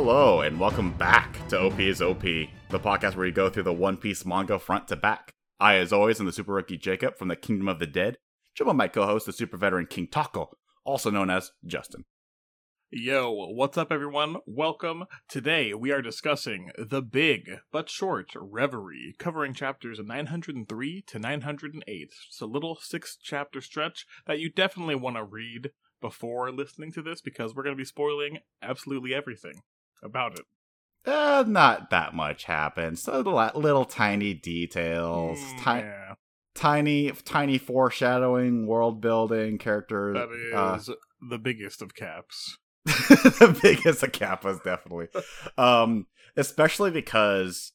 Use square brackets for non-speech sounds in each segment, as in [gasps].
Hello, and welcome back to OP is OP, the podcast where we go through the One Piece manga front to back. I, as always, am the super rookie Jacob from the Kingdom of the Dead, joined by my co host, the super veteran King Taco, also known as Justin. Yo, what's up, everyone? Welcome. Today we are discussing the big but short Reverie, covering chapters 903 to 908. It's a little six chapter stretch that you definitely want to read before listening to this because we're going to be spoiling absolutely everything about it. Uh, not that much happens. So little, little tiny details, Mm, ti- yeah, tiny, tiny foreshadowing, world building, characters. that uh, the biggest of caps. [laughs] the biggest of kappas, definitely. Um, especially because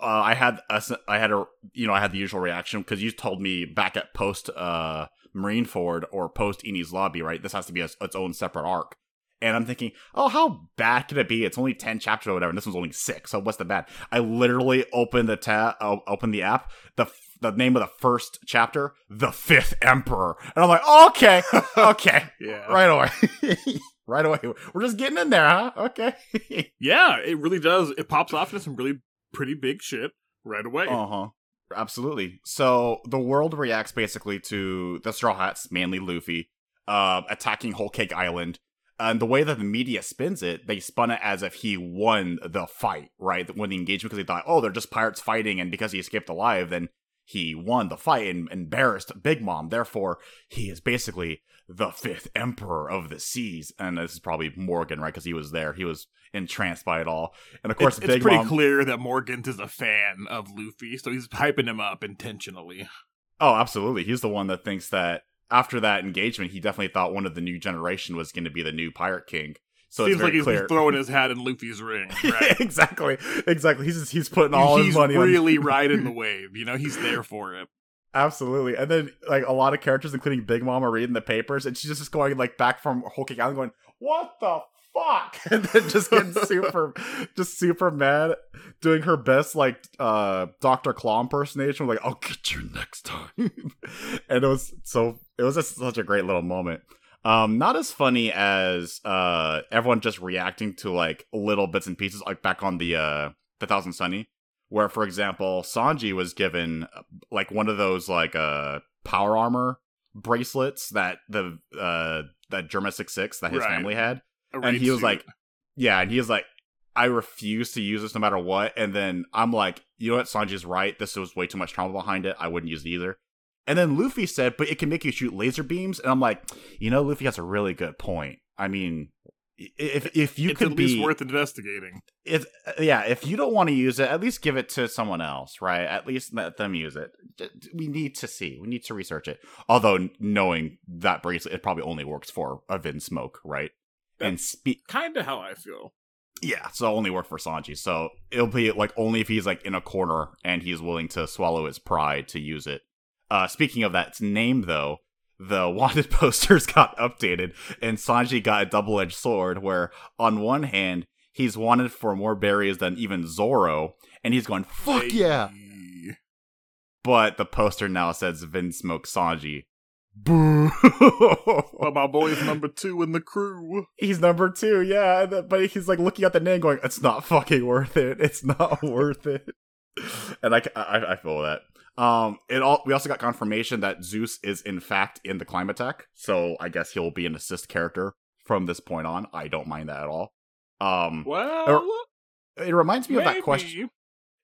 uh, I had a, I had a you know I had the usual reaction because you told me back at post uh Marineford or post Enies Lobby, right? This has to be a, its own separate arc. And I'm thinking, oh, how bad could it be? It's only ten chapters or whatever, and this one's only six. So what's the bad? I literally opened the tab, uh, opened the app. The the name of the first chapter, the Fifth Emperor, and I'm like, okay, [laughs] okay, Yeah. right away. [laughs] right away. We're just getting in there, huh? Okay. [laughs] Yeah, it really does. It pops off into some really pretty big shit right away. uh huh. Absolutely. So the world reacts basically to the Straw Hats, mainly Luffy, uh, attacking Whole Cake Island. And the way that the media spins it, they spun it as if he won the fight, right? Won the engagement because they thought, oh, they're just pirates fighting, and because he escaped alive, then he won the fight and embarrassed Big Mom. Therefore, he is basically the fifth emperor of the seas. And this is probably Morgan, right? Because he was there. He was entranced by it all. And of course, it's, it's pretty Mom. clear that Morgans is a fan of Luffy, so he's hyping him up intentionally. Oh, absolutely. He's the one that thinks that after that engagement, he definitely thought one of the new generation was going to be the new pirate king. So Seems it's like he's, clear. throwing [laughs] his hat in Luffy's ring. [laughs] Right? exactly, exactly. He's just, he's putting all he's his money on [laughs] really riding the wave. You know, he's there for it. Absolutely. And then like a lot of characters, including Big Mom, are reading the papers, and she's just going like back from Cake Island, going, "What the fuck?" [laughs] And then just getting [laughs] super, just super mad, doing her best like uh Doctor Claw impersonation, like, "I'll get you next time." [laughs] and it was so it was just such a great little moment. Um, not as funny as uh everyone just reacting to like little bits and pieces, like back on the uh the Thousand Sunny where for example sanji was given uh, like one of those like uh power armor bracelets that the uh that germa 66 that his Right. family had and he was suit. like yeah and he was like i refuse to use this no matter what and then i'm like you know what sanji's right this was way too much trauma behind it i wouldn't use it either and then luffy said but it can make you shoot laser beams and i'm like you know luffy has a really good point i mean if if you it's could at least be worth investigating. if uh, yeah, if you don't want to use it, at least give it to someone else, right? At least let them use it. We need to see. We need to research it. Although knowing that bracelet, it probably only works for a Vinsmoke, right? And speak, Kind of how I feel. yeah, so only work for Sanji. So it'll be like only if he's like in a corner and he's willing to swallow his pride to use it. Uh, speaking of that name, though, the [laughs] wanted posters got updated, and Sanji got a double edged sword. Where on one hand, he's wanted for more berries than even Zoro, and he's going fuck yeah. But the poster now says Vinsmoke Sanji. Boo! [laughs] But my boy's number two in the crew. he's number two, yeah. But he's like looking at the name, going, "It's not fucking worth it. It's not [laughs] worth it." And I, I, I feel that. Um, it all. We also got confirmation that Zeus is in fact in the Clima-Tact, so I guess he'll be an assist character from this point on. I don't mind that at all. Um, Well, it reminds me of that question.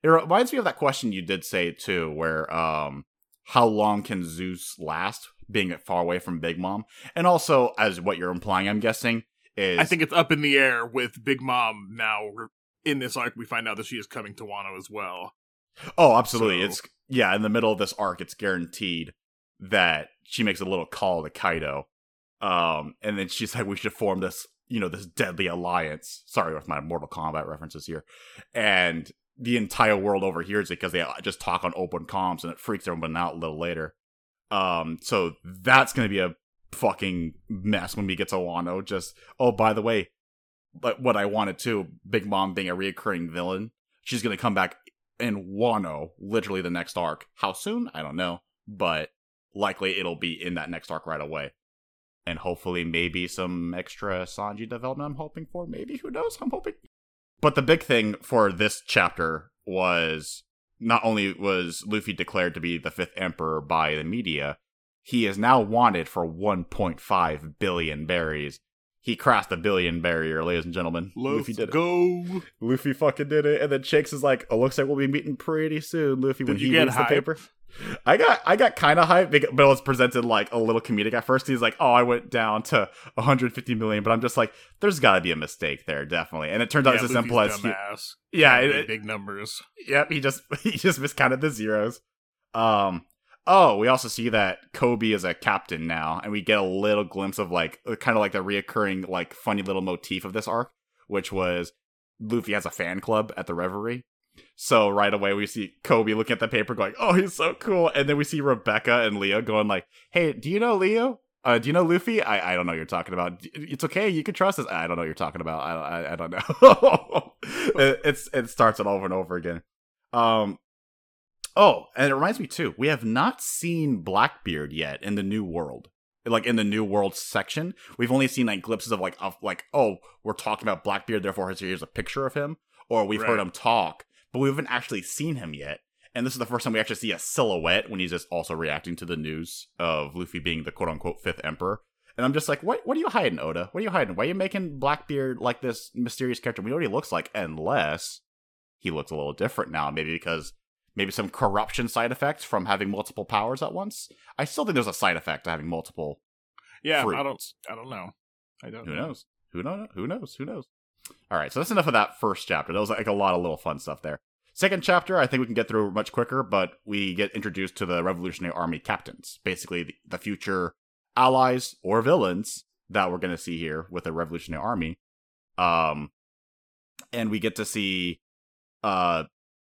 It reminds me of that question you did say too, where um, how long can Zeus last being far away from Big Mom, and also as what you're implying, I'm guessing is I think it's up in the air with Big Mom now. In this arc, we find out that she is coming to Wano as well. Oh, absolutely. So- It's yeah, in the middle of this arc, it's guaranteed that she makes a little call to Kaido. Um, and then she's like, we should form this, you know, this deadly alliance. Sorry with my Mortal Kombat references here. And the entire world overhears it because they just talk on open comms and it freaks everyone out a little later. Um, so that's gonna be a fucking mess when we get to Wano. Just oh, by the way, but what I wanted to, Big Mom being a reoccurring villain, she's gonna come back in Wano, literally the next arc. How soon? I don't know, but likely it'll be in that next arc right away. And hopefully, maybe some extra Sanji development. I'm hoping for. Maybe who knows? I'm hoping. but the big thing for this chapter was not only was Luffy declared to be the fifth emperor by the media, he is now wanted for 1.5 billion berries. He crossed the billion barrier, ladies and gentlemen. Let's Luffy did it. go. Luffy fucking did it, and then Shanks is like, "Oh, looks like we'll be meeting pretty soon." Luffy, when Did you he get reads the paper, I got, I got kind of hyped, but it was presented like a little comedic at first. He's like, "Oh, I went down to 150 million," but I'm just like, "There's got to be a mistake there, definitely." And it turns out Yeah, it's as simple as, he- yeah, Big, it, it- big numbers. Yep, he just [laughs] he just miscounted the zeros. Um oh, we also see that Kobe is a captain now, and we get a little glimpse of like kind of like the reoccurring like funny little motif of this arc, which was Luffy has a fan club at the Reverie. So right away we see Kobe looking at the paper going, "Oh, he's so cool," and then we see Rebecca and Leo going like, "Hey, do you know Leo? Uh, do you know Luffy? I, I don't know what you're talking about. It's okay, you can trust us. I don't know what you're talking about. I I, I don't know. [laughs] it, it's it starts it over and over again. Um. Oh, and it reminds me too. We have not seen Blackbeard yet in the New World. Like in the New World section, we've only seen like glimpses of like of like oh, we're talking about Blackbeard, therefore here's a picture of him, or we've heard him talk, but we haven't actually seen him yet. And this is the first time we actually see a silhouette when he's just also reacting to the news of Luffy being the quote unquote fifth emperor. And I'm just like, what what are you hiding, Oda? What are you hiding? Why are you making Blackbeard like this mysterious character? We know what he looks like, unless he looks a little different now. Maybe because maybe some corruption side effects from having multiple powers at once. I still think there's a side effect to having multiple. Yeah, I don't. I don't know. I don't. Who know. knows? Who knows? Who knows? Who knows? All right, so that's enough of that first chapter. That was like a lot of little fun stuff there. Second chapter, I think we can get through much quicker, but we get introduced to the Revolutionary Army captains, basically the, the future allies or villains that we're going to see here with the Revolutionary Army. Um, and we get to see uh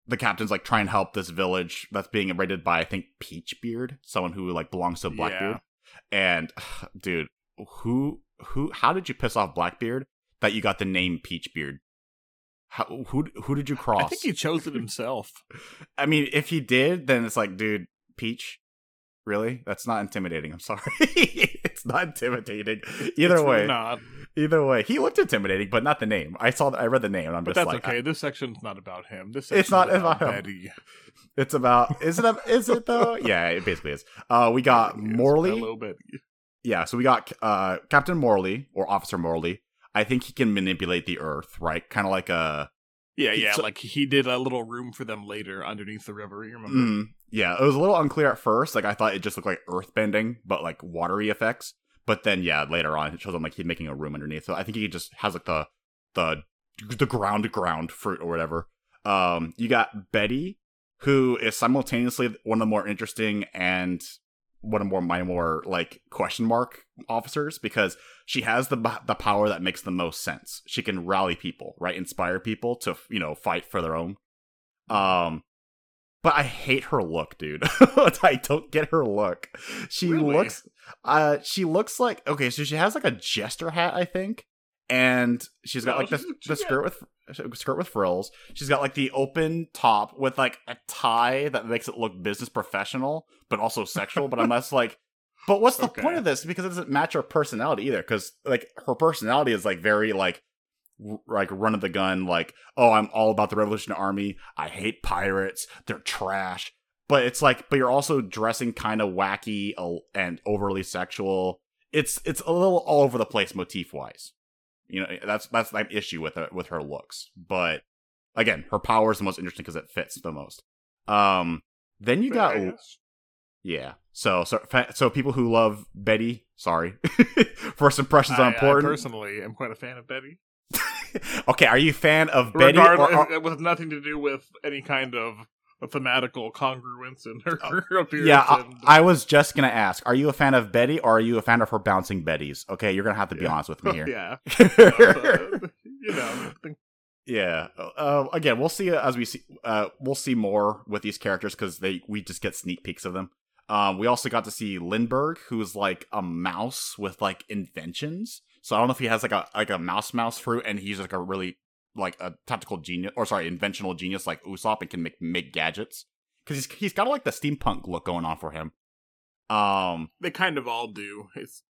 the captains like try and help this village that's being raided by I think Peachbeard, someone who like belongs to Blackbeard. And [sighs] dude, who who how did you piss off Blackbeard that you got the name Peachbeard? How, who who did you cross? I think he chose it [laughs] himself. I mean, if he did, then it's like, dude, Peach, really? That's not intimidating. I'm sorry, [laughs] it's not intimidating. Either It's way, really not. either way, he looked intimidating, but not the name. I saw, I read the name, and I'm But just that's like, okay. this section's not about him. This It's not about about him. It's about. Is it? A, is it though? [laughs] yeah, it basically is. Uh, we got Morley. Hello, Betty. yeah, so we got uh Captain Morley or Officer Morley. I think he can manipulate the Earth, right? Kind of like a Yeah, yeah. so- like he did a little room for them later underneath the river. You remember? Mm, yeah, it was a little unclear at first. Like I thought it just looked like earth bending, but like watery effects. But then yeah, later on it shows him like he's making a room underneath. So I think he just has like the the the ground ground fruit or whatever. Um, you got Betty, who is simultaneously one of the more interesting and one of more my more like question mark officers because she has the the power that makes the most sense. She can rally people, right? Inspire people to you know fight for their own. Um, but I hate her look, dude. [laughs] I don't get her look. She Really? looks uh she looks like okay, so she has like a jester hat, I think. And she's got No, like the, she's- the she's skirt with skirt with frills. She's got like the open top with like a tie that makes it look business professional, but also sexual. but I'm [laughs] just like, but what's the Okay. point of this? Because it doesn't match her personality either. Because like her personality is like very like r- like run of the gun. Like, oh, I'm all about the Revolutionary Army. I hate pirates. They're trash. But it's like, but you're also dressing kind of wacky and overly sexual. It's it's a little all over the place motif wise. You know, that's that's my issue with it with her looks. But again, her power is the most interesting because it fits the most. Um, then you got I yeah. So so so people who love Betty, sorry, [laughs] first impressions I, are I important. personally am quite a fan of Betty. [laughs] okay, are you a fan of Betty? Or, Regardless, or- it with nothing to do with any kind of thematical congruence in her [laughs] appearance. yeah, I, and- I was just gonna ask: Are you a fan of Betty, or are you a fan of her bouncing Bettys? Okay, you're gonna have to be Yeah. honest with me [laughs] here. yeah, [laughs] Uh, you know, Yeah. Uh, again, we'll see as we see. Uh, we'll see more with these characters because they we just get sneak peeks of them. Um, we also got to see Lindbergh, who's like a mouse with like inventions. So I don't know if he has like a like a mouse mouse fruit, and he's like a really like a tactical genius, or sorry, inventional genius like Usopp, and can make make gadgets. Because he's he's got like the steampunk look going on for him. Um, they kind of all do. It's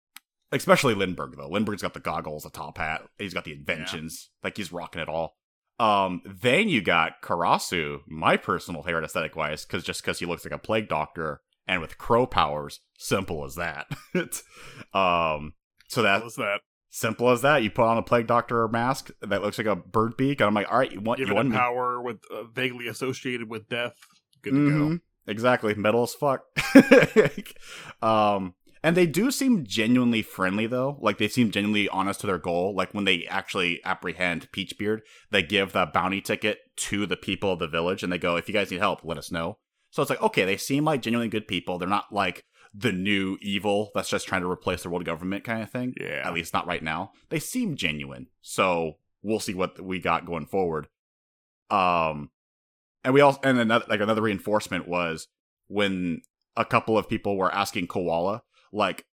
especially Lindbergh though. Lindbergh's got the goggles, the top hat. He's got the inventions. Like he's rocking it all. Um, then you got Karasu, my personal favorite aesthetic wise, because just because he looks like a plague doctor and with crow powers, simple as that. [laughs] um, so that was that simple as that. You put on a plague doctor mask that looks like a bird beak, and I'm like, all right, you want Give you want power with uh, vaguely associated with death. Good to Mhm. go. Exactly, metal as fuck. [laughs] um, and they do seem genuinely friendly though. Like they seem genuinely honest to their goal. Like when they actually apprehend Peachbeard, they give the bounty ticket to the people of the village, and they go, "If you guys need help, let us know." So it's like, okay, they seem like genuinely good people. They're not like the new evil that's just trying to replace the world government kind of thing. Yeah. At least not right now. They seem genuine. So we'll see what we got going forward. Um, and we also and another like another reinforcement was when a couple of people were asking Koala like,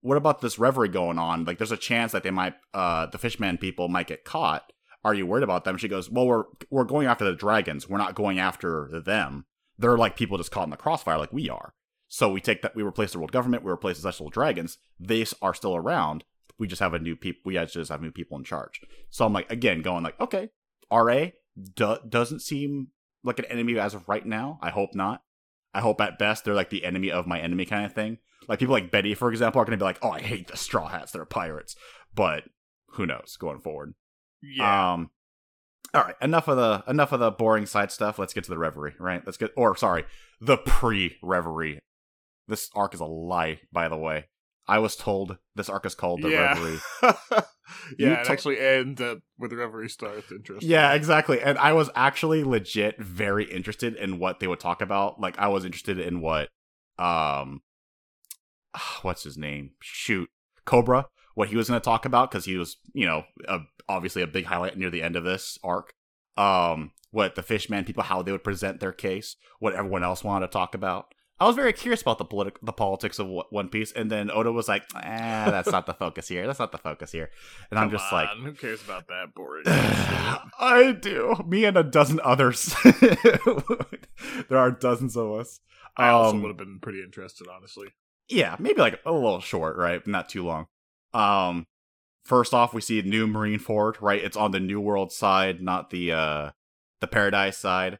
"What about this reverie going on? Like, there's a chance that they might, uh, the Fishman people might get caught. Are you worried about them?" She goes, "Well, we're we're going after the dragons. We're not going after them. They're like people just caught in the crossfire, like we are. So we take that. We replace the world government. We replace the celestial dragons. They are still around. We just have a new people. We just have new people in charge. So I'm like, again, going like, okay, RA do- doesn't seem like an enemy as of right now. I hope not. I hope at best they're like the enemy of my enemy kind of thing. Like people like Betty, for example, are going to be like, oh, I hate the Straw Hats. They're pirates. But who knows going forward. Yeah. Um, all right, enough of the enough of the boring side stuff. Let's get to the reverie, right? Let's get, or sorry, the pre-reverie. This arc is a lie, by the way. I was told this arc is called the Yeah. reverie. [laughs] yeah, to- actually ends at where the reverie starts. Interesting. Yeah, exactly. And I was actually legit very interested in what they would talk about. Like I was interested in what um [sighs] what's his name? Shoot. Cobra, what he was going to talk about cuz he was, you know, a, obviously a big highlight near the end of this arc. Um what the Fishman people how they would present their case, what everyone else wanted to talk about. I was very curious about the politic, the politics of One Piece, and then Oda was like, "Eh, that's not the focus here. That's not the focus here." And I'm Come just like, who cares about that boring? [sighs] I do. Me and a dozen others. [laughs] there are dozens of us. I also Um, would have been pretty interested, honestly. Yeah, maybe like a little short, right? Not too long. Um, first off, we see a new Marineford, right? It's on the New World side, not the uh the Paradise side.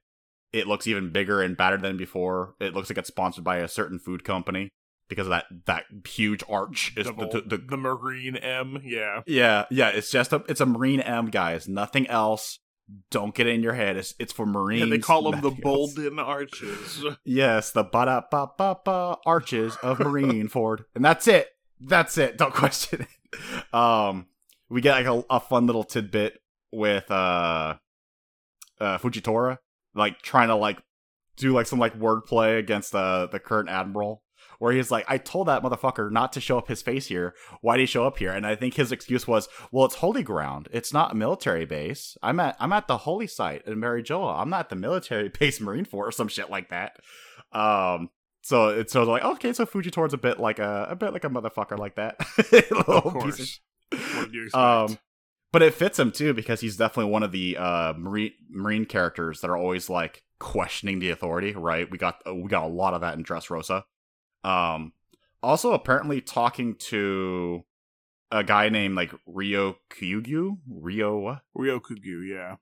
It looks even bigger and badder than before. It looks like it's sponsored by a certain food company because of that that huge arch. Is Double- the, the, the Marine M, yeah. Yeah, yeah, it's just a it's a Marine M, guys. Nothing else. Don't get it in your head. It's it's for Marines. Yeah, they call them the else. Bolden Arches. [laughs] Yes, the ba da ba ba ba arches of Marine [laughs] Ford, and that's it. That's it. Don't [laughs] question it. Um, we get like a, a fun little tidbit with uh, uh Fujitora, like trying to like do like some like wordplay against the the current admiral, where he's like, "I told that motherfucker not to show up his face here. Why did he show up here?" And I think his excuse was, "Well, it's holy ground. It's not a military base. I'm at I'm at the holy site in Marijoa. I'm not at the military [laughs] base Marine Force or some shit like that." Um. So it's sort of like okay, so Fujitora's a bit like a a bit like a motherfucker like that. [laughs] of course. of What do you expect? um, but it fits him too because he's definitely one of the uh marine marine characters that are always like questioning the authority. Right? We got uh, we got a lot of that in Dressrosa. Um, also apparently talking to a guy named like Rio Kyugyu, Rio Rio Ryokugyu, yeah.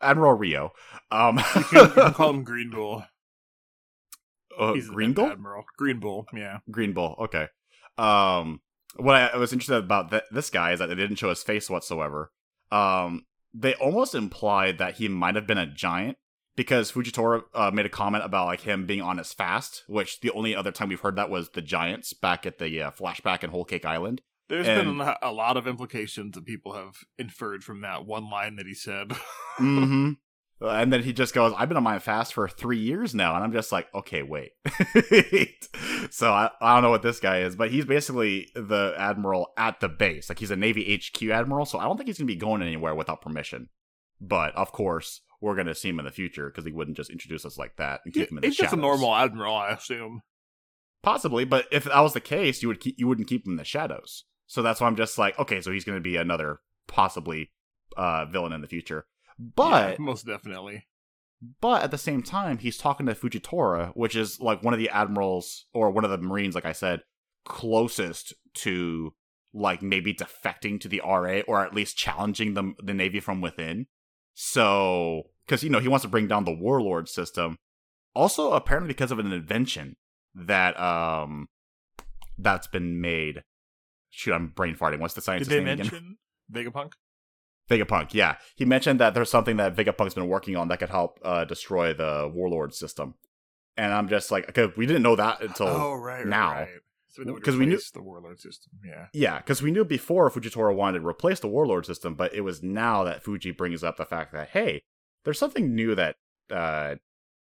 Admiral Rio. Um, [laughs] You can, you [laughs] can call him Green Bull. uh, He's Green Bull. Admiral. Green Bull, yeah. Green Bull. Okay. Um, what I, was interested about th- this guy is that they didn't show his face whatsoever. Um, they almost implied that he might have been a giant because Fujitora uh, made a comment about like him being on his fast, which the only other time we've heard that was the giants back at the uh, flashback in Whole Cake Island. There's And- been a lot of implications that people have inferred from that one line that he said. mm-hmm. [laughs] And then he just goes, "I've been on my fast for three years now," and I'm just like, "Okay, wait." [laughs] so I, I don't know what this guy is, but he's basically the admiral at the base. Like he's a Navy HQ admiral, so I don't think he's gonna be going anywhere without permission. But of course, we're gonna see him in the future because he wouldn't just introduce us like that and keep him in the shadows. He's just a normal admiral, I assume. Possibly, but if that was the case, you would keep, you wouldn't keep him in the shadows. So that's why I'm just like, okay, so he's going to be another possibly uh, villain in the future. But Yeah, most definitely. but at the same time, he's talking to Fujitora, which is like one of the admirals or one of the marines, like I said, closest to like maybe defecting to the RA or at least challenging the the navy from within. So, because you know he wants to bring down the warlord system. Also, apparently because of an invention that um that's been made. Shoot, I'm brain farting. What's the science? Did they name again? mention [laughs] Vegapunk? Vegapunk, yeah. He mentioned that there's something that Vegapunk's been working on that could help uh, destroy the warlord system. And I'm just like, okay, we didn't know that until oh, right, now. right. So that we knew- the warlord system. Yeah. Yeah, because we knew before Fujitora wanted to replace the warlord system, but it was now that Fuji brings up the fact that hey, there's something new that uh,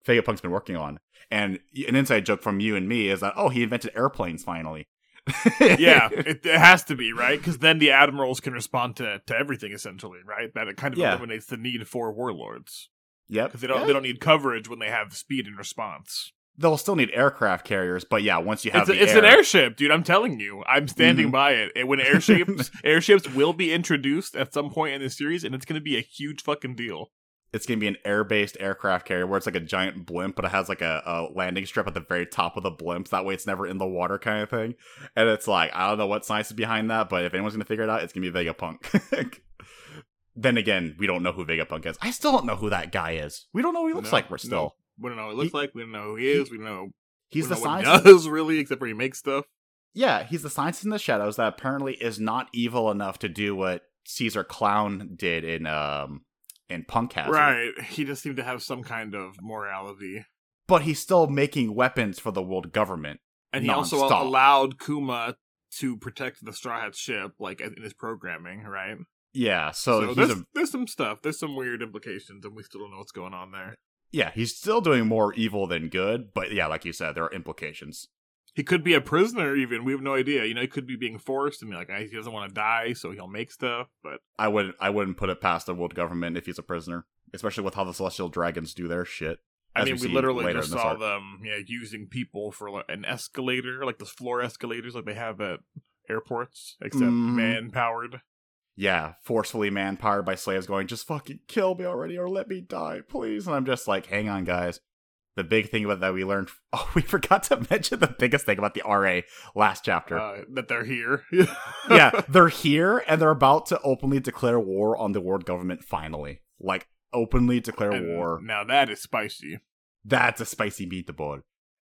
Vegapunk's been working on, and an inside joke from you and me is that oh, he invented airplanes finally. Yeah, [laughs] it, it has to be right because then the admirals can respond to, to everything essentially, right? That it kind of Yeah. eliminates the need for warlords yep. because they don't Yeah, they don't need coverage when they have speed and response. They'll still need aircraft carriers, but yeah, once you have It's, a- the it's air, an airship, dude. I'm telling you, I'm standing Mhm. by it. And when airships [laughs] airships will be introduced at some point in the series, and it's going to be a huge fucking deal. It's gonna be an air-based aircraft carrier where it's like a giant blimp, but it has like a, a landing strip at the very top of the blimp. so That way, it's never in the water, kind of thing. And it's like I don't know what science is behind that, but if anyone's gonna figure it out, it's gonna be Vegapunk. [laughs] then again, we don't know who Vegapunk is. I still don't know who that guy is. We don't know who he looks No, like. We're still. no. We don't know what he looks He- like. We don't know who he is. We don't know. He's the know what scientist. does [laughs] really, except for he makes stuff. Yeah, he's the scientist in the shadows that apparently is not evil enough to do what Caesar Clown did in um in Punk Hazard. Right. He just seemed to have some kind of morality. But he's still making weapons for the world government. And he also allowed Kuma to protect the Straw Hat ship, like in his programming, right? Yeah, so, So, there's, a there's some stuff. There's some weird implications, and we still don't know what's going on there. yeah, he's still doing more evil than good, but yeah, like you said, there are implications. He could be a prisoner, even. We have no idea. You know, he could be being forced, and be like he doesn't want to die, so he'll make stuff. But I wouldn't I wouldn't put it past the world government if he's a prisoner, especially with how the celestial dragons do their shit. I mean, we we literally just saw them, yeah, using people for like, an escalator, like the floor escalators, like they have at airports, except Mhm. man powered. Yeah, forcefully man powered by slaves going, just fucking kill me already or let me die, please. And I'm just like, hang on, guys. The big thing about that we learned [laughs] oh, we forgot to mention the biggest thing about the RA last chapter. Uh, that they're here. [laughs] yeah, [laughs] they're here and they're about to openly declare war on the world government finally. Like openly declare And war. Now that is spicy. That's a spicy meatball.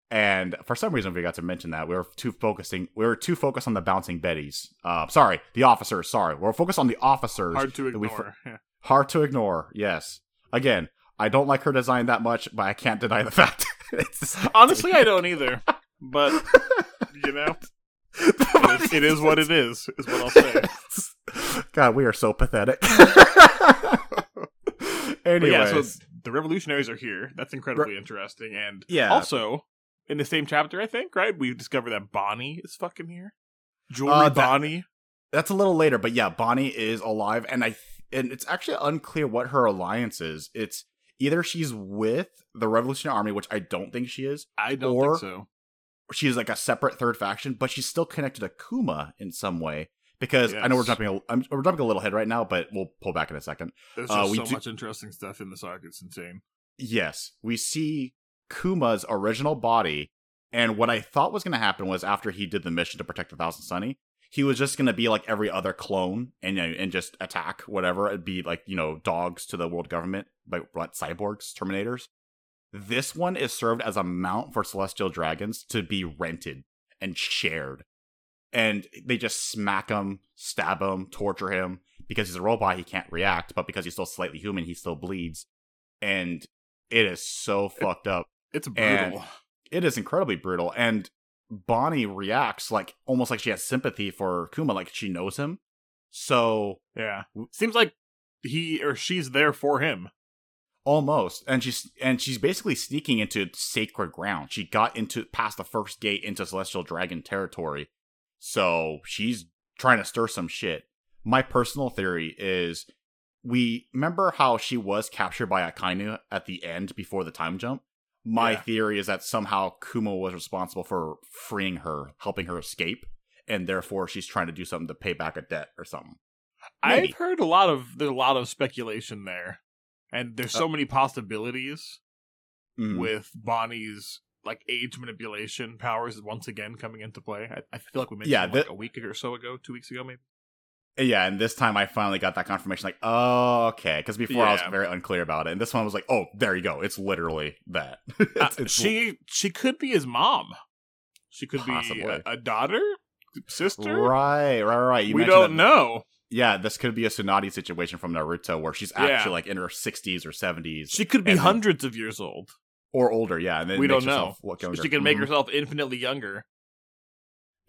And for some reason, we forgot to mention that we were too focusing. We were too focused on the bouncing betties. Uh, sorry, the officers. Sorry, we're focused on the officers. Hard to we ignore. Yeah. Hard to ignore. Yes. Again, I don't like her design that much, but I can't deny the [laughs] fact. Honestly, I don't either. But [laughs] you know, it is, it is what it is. Is what I'll say. [laughs] God, we are so pathetic. But Anyways, yeah, so the revolutionaries are here. That's incredibly interesting. And Yeah. also in the same chapter, I think, right? We discover that Bonnie is fucking here. Jewelry Uh, that- Bonnie. that's a little later, but yeah, Bonnie is alive, and I and it's actually unclear what her alliance is. It's either she's with the Revolutionary Army, which I don't think she is, I don't or- think so. she's like a separate third faction, but she's still connected to Kuma in some way. Because I know we're jumping, a, I'm, we're jumping a little ahead right now, but we'll pull back in a second. There's uh, just we so do- much interesting stuff in this arc. It's insane. Yes, we see Kuma's original body, and what I thought was going to happen was after he did the mission to protect the Thousand Sunny, he was just going to be like every other clone and you know, and just attack whatever. It'd be like you know dogs to the world government, like what cyborgs, Terminators. This one is served as a mount for celestial dragons to be rented and shared, and they just smack him, stab him, torture him because he's a robot. He can't react, but because he's still slightly human, he still bleeds, and it is so fucked up. It's And- brutal. It is incredibly brutal. And Bonnie reacts like almost like she has sympathy for Kuma, like she knows him. So yeah. Seems like he or she's there for him. almost. And she's and she's basically sneaking into sacred ground. She got into past the first gate into Celestial Dragon territory. So she's trying to stir some shit. My personal theory is we remember how she was captured by Akainu at the end before the time jump. My Yeah. theory is that somehow Kuma was responsible for freeing her, helping her escape, and therefore she's trying to do something to pay back a debt or something. Maybe. I've heard a lot of there's a lot of speculation there, and there's so many possibilities Mhm. with Bonnie's like age manipulation powers once again coming into play. I, I feel like we mentioned Yeah, like a week or so ago, two weeks ago maybe. Yeah, and this time I finally got that confirmation, like, oh, okay. Because before I was very unclear about it, and this one was like, oh, there you go. It's literally that. [laughs] Uh, It's- it's- she she could be his mom. She could be a, a daughter, sister. right, right, right. You we don't that- know. Yeah, this could be a Tsunade situation from Naruto, where she's Yeah. actually like in her sixties or seventies She could be And then- hundreds of years old. or older. Yeah, and then we don't know. Look younger. She can make Mhm. herself infinitely younger.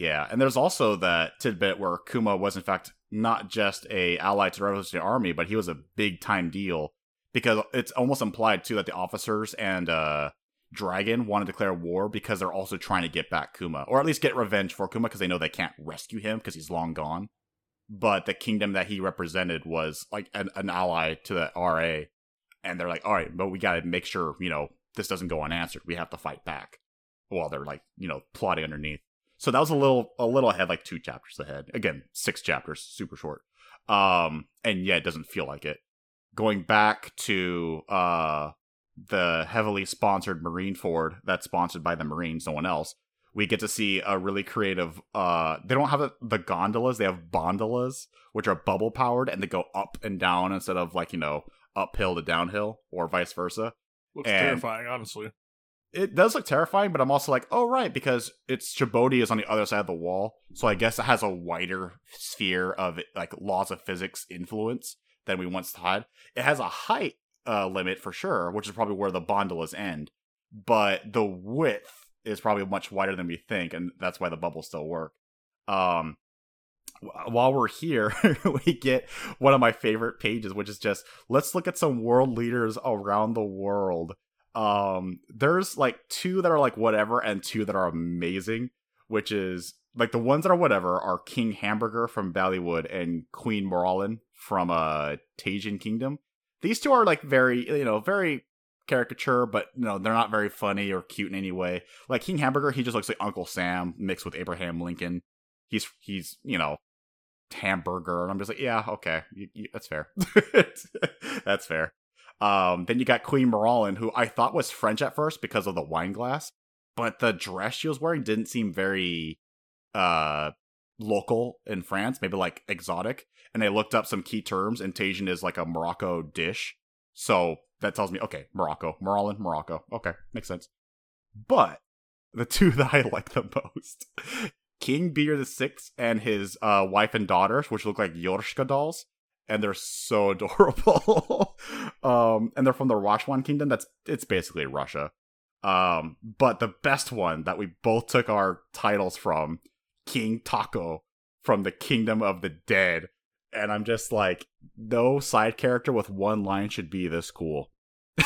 Yeah, and there's also that tidbit where Kuma was in fact not just a ally to the Revolutionary Army, but he was a big time deal because it's almost implied too that the officers and uh, Dragon want to declare war because they're also trying to get back Kuma, or at least get revenge for Kuma because they know they can't rescue him because he's long gone. But the kingdom that he represented was like an, an ally to the RA, and they're like, all right, but we got to make sure you know this doesn't go unanswered. We have to fight back while they're like you know plotting underneath. So that was a little a little ahead, like two chapters ahead. Again, six chapters, super short. Um, and yeah, it doesn't feel like it. Going back to uh the heavily sponsored Marineford that's sponsored by the Marines, no one else. We get to see a really creative. Uh, they don't have the, the gondolas; they have bondolas, which are bubble powered, and they go up and down instead of like you know uphill to downhill or vice versa Looks And- terrifying, honestly. It does look terrifying, but I'm also like, oh right, because it's Chibodi is on the other side of the wall, so I guess it has a wider sphere of like laws of physics influence than we once had. It has a height uh, limit for sure, which is probably where the gondolas end, but the width is probably much wider than we think, and that's why the bubbles still work. Um, while we're here, [laughs] we get one of my favorite pages, which is just let's look at some world leaders around the world um there's like two that are like whatever and two that are amazing which is like the ones that are whatever are king hamburger from ballywood and queen moralin from uh Tajin kingdom. These two are like very you know very caricature but you know they're not very funny or cute in any way. Like king hamburger he just looks like uncle sam mixed with abraham lincoln. He's he's you know hamburger. And i'm just like yeah okay. You, you, that's fair. [laughs] That's fair um, then you got Queen Moralin, who I thought was French at first because of the wine glass, but the dress she was wearing didn't seem very uh local in France, maybe like exotic. And I looked up some key terms, and Tajin is like a Morocco dish. So that tells me, okay, Morocco, Moralin, Morocco. Okay, makes sense. But the two [laughs] that I like the most, King Beer the Sixth and his uh, wife and daughters, which look like Yorshka dolls and they're so [laughs] adorable. um, and they're from the Rashwan Kingdom. That's it's basically Russia. Um, but the best one that we both took our titles from, King Taco from the Kingdom of the Dead. And I'm just like, no side character with one line should be this cool. [laughs]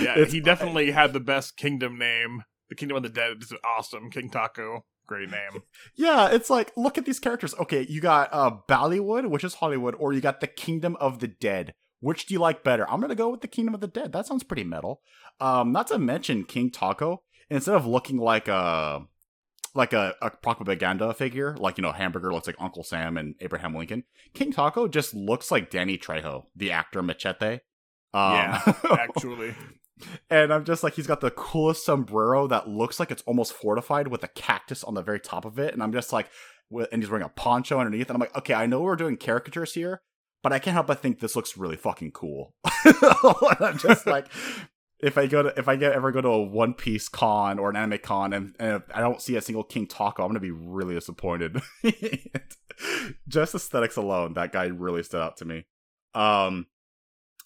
Yeah, [laughs] It's- he definitely had the best kingdom name. The Kingdom of the Dead is awesome. King Taco, great name. Yeah, it's like look at these characters. Okay, you got uh Bollywood, which is Hollywood, or you got the Kingdom of the Dead. Which do you like better? I'm gonna go with the Kingdom of the Dead. That sounds pretty metal. Um, not to mention King Taco. Instead of looking like a like a, a propaganda figure, like you know, Hamburger looks like Uncle Sam and Abraham Lincoln. King Taco just looks like Danny Trejo, the actor Machete. Um, Yeah, [laughs] Actually, and I'm just like, he's got the coolest sombrero that looks like it's almost fortified with a cactus on the very top of it. And I'm just like, and he's wearing a poncho underneath. And I'm like, okay, I know we're doing caricatures here, but I can't help but think this looks really fucking cool. [laughs] I'm just like, if I go to, if I get ever go to a One Piece con or an anime con and, and I don't see a single King Taco, I'm gonna be really disappointed. [laughs] just aesthetics alone, that guy really stood out to me. Um,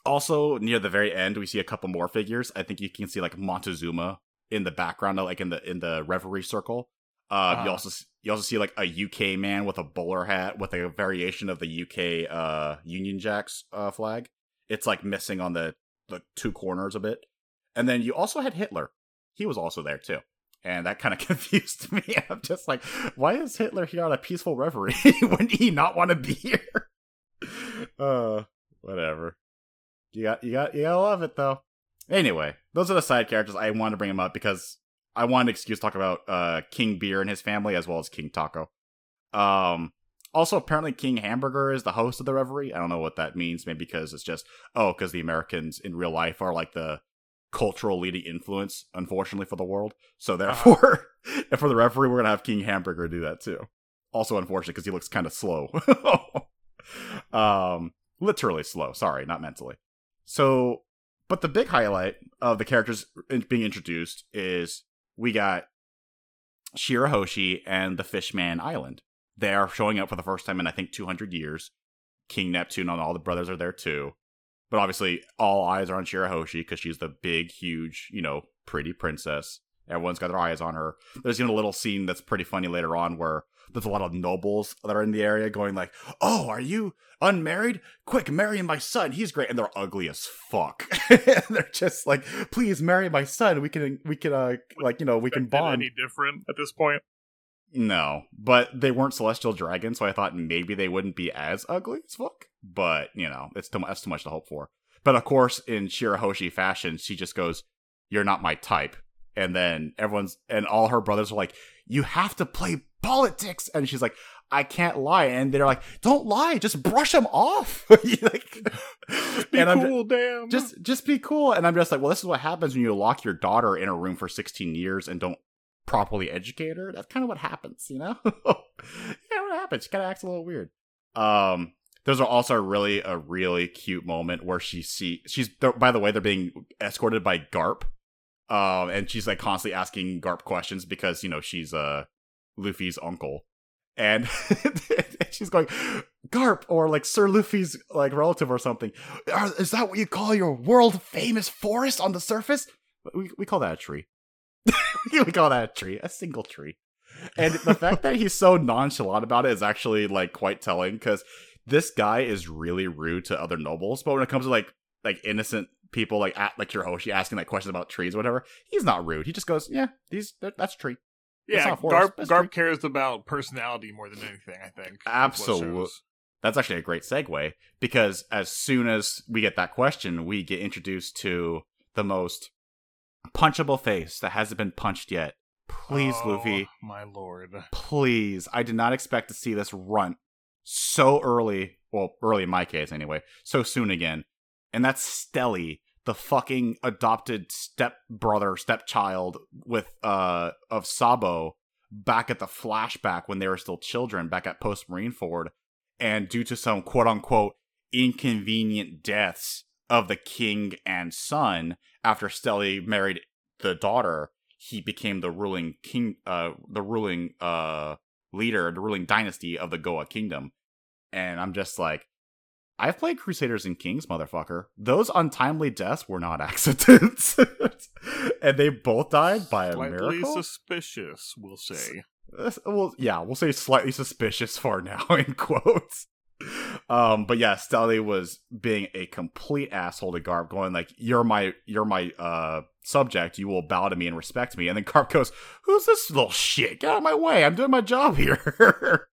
also, near the very end, we see a couple more figures. I think you can see like Montezuma in the background, like in the in the reverie circle. Uh, Uh-huh. You also you also see like a UK man with a bowler hat with a variation of the UK uh, Union Jacks uh, flag. It's like missing on the the two corners a bit. And then you also had Hitler. He was also there too. And that kind of [laughs] confused me. I'm just like, why is Hitler here on a peaceful reverie? [laughs] Wouldn't he not want to be here? [laughs] Uh, whatever. You got, you got, you gotta love it though. Anyway, those are the side characters. I wanted to bring them up because I wanted an excuse to talk about uh King Beer and his family as well as King Taco. Um, also apparently King Hamburger is the host of the reverie. I don't know what that means. Maybe because it's just oh, because the Americans in real life are like the cultural leading influence, unfortunately for the world. So therefore, [laughs] and for the referee, we're gonna have King Hamburger do that too. also unfortunate because he looks kind of slow. [laughs] um, literally slow. Sorry, not mentally. So, but the big highlight of the characters being introduced is we got Shirahoshi and the Fishman Island. They are showing up for the first time in I think 200 years. King Neptune and all the brothers are there too. But obviously, all eyes are on Shirahoshi because she's the big, huge, you know, pretty princess. Everyone's got their eyes on her. There's even a little scene that's pretty funny later on where there's a lot of nobles that are in the area going like, "Oh, are you unmarried? Quick, marry my son. He's great." And they're ugly as fuck. [laughs] they're just like, "Please marry my son. We can, we can, uh, like, you know, we can bond." Any different at this point? No, but they weren't celestial dragons, so I thought maybe they wouldn't be as ugly as fuck. But you know, it's too, that's too much to hope for. But of course, in Shirahoshi fashion, she just goes, "You're not my type." And then everyone's and all her brothers are like, "You have to play politics," and she's like, "I can't lie." And they're like, "Don't lie, just brush them off." [laughs] like, be and I'm cool, damn. Just, just be cool. And I'm just like, well, this is what happens when you lock your daughter in a room for 16 years and don't properly educate her. That's kind of what happens, you know? [laughs] yeah, what happens? She kind of acts a little weird. Um, there's also really a really cute moment where she see she's by the way they're being escorted by Garp, um, and she's like constantly asking Garp questions because you know she's uh Luffy's uncle, and [laughs] she's going Garp or like Sir Luffy's like relative or something. Is that what you call your world famous forest on the surface? We we call that a tree. [laughs] we call that a tree, a single tree. And the fact that he's so nonchalant about it is actually like quite telling because this guy is really rude to other nobles. But when it comes to like like innocent people like at like your Shirahoshi asking like questions about trees or whatever, he's not rude. He just goes, "Yeah, these that's tree." Yeah, Garp, Garp cares about personality more than anything. I think absolutely. That's actually a great segue because as soon as we get that question, we get introduced to the most punchable face that hasn't been punched yet. Please, oh, Luffy. My lord. Please. I did not expect to see this runt so early. Well, early in my case, anyway. So soon again. And that's Stelly, the fucking adopted step brother, stepchild with uh of Sabo back at the flashback when they were still children, back at Post Marineford, And due to some quote unquote inconvenient deaths of the king and son after Stelly married the daughter, he became the ruling king, uh, the ruling uh leader, the ruling dynasty of the Goa kingdom. And I'm just like, I've played Crusaders and Kings, motherfucker. Those untimely deaths were not [laughs] accidents, [laughs] and they both died by Slightly a miracle. Suspicious, we'll say. Well, yeah, we'll say slightly suspicious for now [laughs] in quotes. Um, but yeah, Stelly was being a complete asshole to Garp, going like, "You're my, you're my uh subject. You will bow to me and respect me." And then Garp goes, "Who's this little shit? Get out of my way! I'm doing my job here."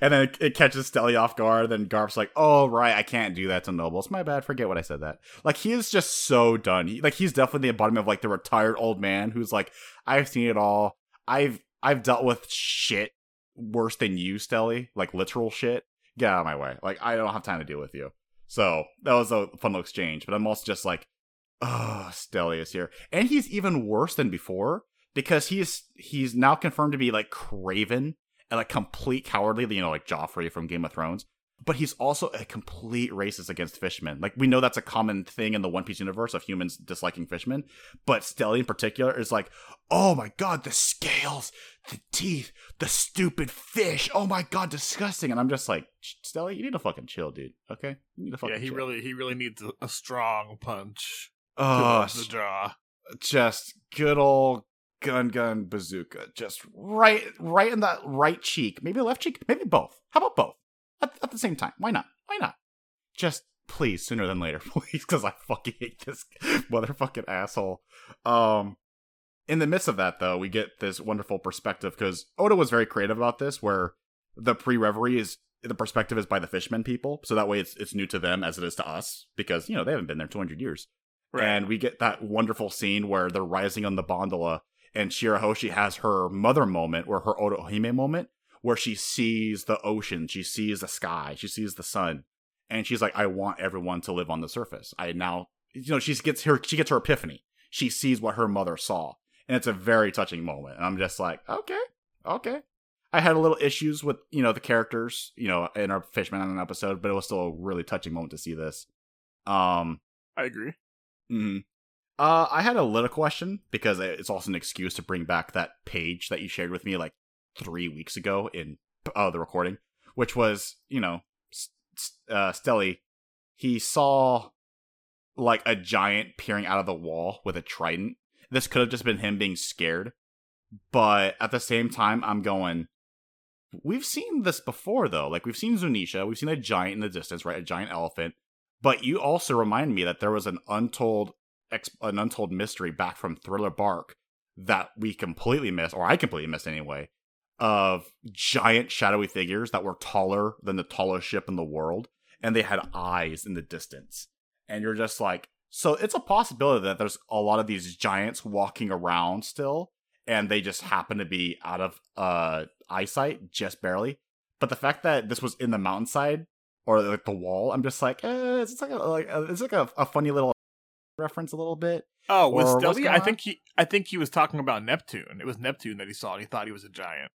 And then it, catches Stelly off guard. Then Garp's like, "Oh right, I can't do that to nobles. My bad. Forget what I said. That like he is just so done. He, like he's definitely the embodiment of like the retired old man who's like, I've seen it all. I've I've dealt with shit worse than you, Stelly. Like literal shit get out of my way. Like I don't have time to deal with you. So that was a fun little exchange. But I'm also just like, oh, Stelly is here, and he's even worse than before because he's he's now confirmed to be like craven and like complete cowardly. You know, like Joffrey from Game of Thrones. But he's also a complete racist against fishmen. Like we know that's a common thing in the One Piece universe of humans disliking fishmen. But Stelly in particular is like, oh my god, the scales, the teeth, the stupid fish. Oh my god, disgusting. And I'm just like, Stelly, you need to fucking chill, dude. Okay, you need to fucking. Yeah, he chill. really, he really needs a, strong punch. Oh, the jaw. Just good old gum gum bazooka just right right in that right cheek maybe left cheek maybe both how about both at, at the same time. Why not? Why not? Just please, sooner than later, [laughs] please, because I fucking hate this [laughs] motherfucking asshole. Um, in the midst of that, though, we get this wonderful perspective because Oda was very creative about this, where the pre-reverie is the perspective is by the fishmen people, so that way it's it's new to them as it is to us because you know they haven't been there 200 years. Right. And we get that wonderful scene where they're rising on the gondola, and Shirahoshi has her mother moment, or her Otohime moment, where she sees the ocean, she sees the sky, she sees the sun, and she's like, I want everyone to live on the surface. I now, you know, she gets her, she gets her epiphany. She sees what her mother saw, and it's a very touching moment. And I'm just like, okay, okay. I had a little issues with you know the characters, you know, in our Fishman Island episode, but it was still a really touching moment to see this. Um, I agree. mhm. Uh, I had a little question because it's also an excuse to bring back that page that you shared with me like three weeks ago in uh, the recording, which was you know, uh, Stelly. He saw like a giant peering out of the wall with a trident. This could have just been him being scared, but at the same time, I'm going. We've seen this before, though. Like we've seen Zunisha, we've seen a giant in the distance, right? A giant elephant. But you also remind me that there was an untold, an untold mystery back from Thriller Bark that we completely missed, or I completely missed anyway, of giant shadowy figures that were taller than the tallest ship in the world, and they had eyes in the distance. And you're just like, so it's a possibility that there's a lot of these giants walking around still, and they just happen to be out of uh eyesight just barely. But the fact that this was in the mountainside or like the wall, I'm just like, eh, it's like a, like it's like a, a funny little reference a little bit. Oh, was Or Stelly, I think he, I think he was talking about Neptune. It was Neptune that he saw, and he thought he was a giant.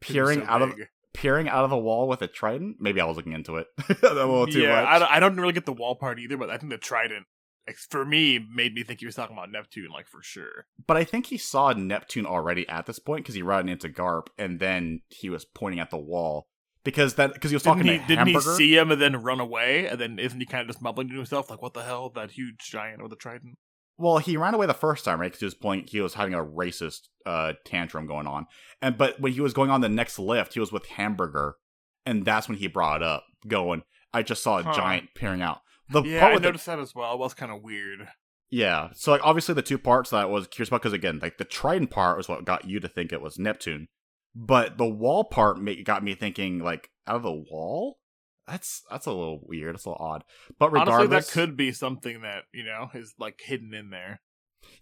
Peering so out of big. peering out of the wall with a trident. Maybe I was looking into it [laughs] a little too yeah, much. I, don't- I don't really get the wall part either, but I think the trident, for me, made me think he was talking about Neptune, like for sure. But I think he saw Neptune already at this point because he ran into Garp, and then he was pointing at the wall because that because he was Didn't talking he, to didn't he see him and then run away? And then isn't he kind of just mumbling to himself, like, "What the hell? That huge giant with a trident." Well, he ran away the first time, right? Because he was pulling, he was having a racist uh, tantrum going on, and but when he was going on the next lift, he was with Hamburger, and that's when he brought it up, going, "I just saw a Huh. giant peering out." The yeah, part I with the- noticed that as well. It was kind of weird. yeah, so like obviously the two parts that I was curious about because again, like the trident part was what got you to think it was Neptune, but the wall part got me thinking like out of the wall. That's that's a little weird. It's a little odd, but regardless, Honestly, that could be something that you know is like hidden in there.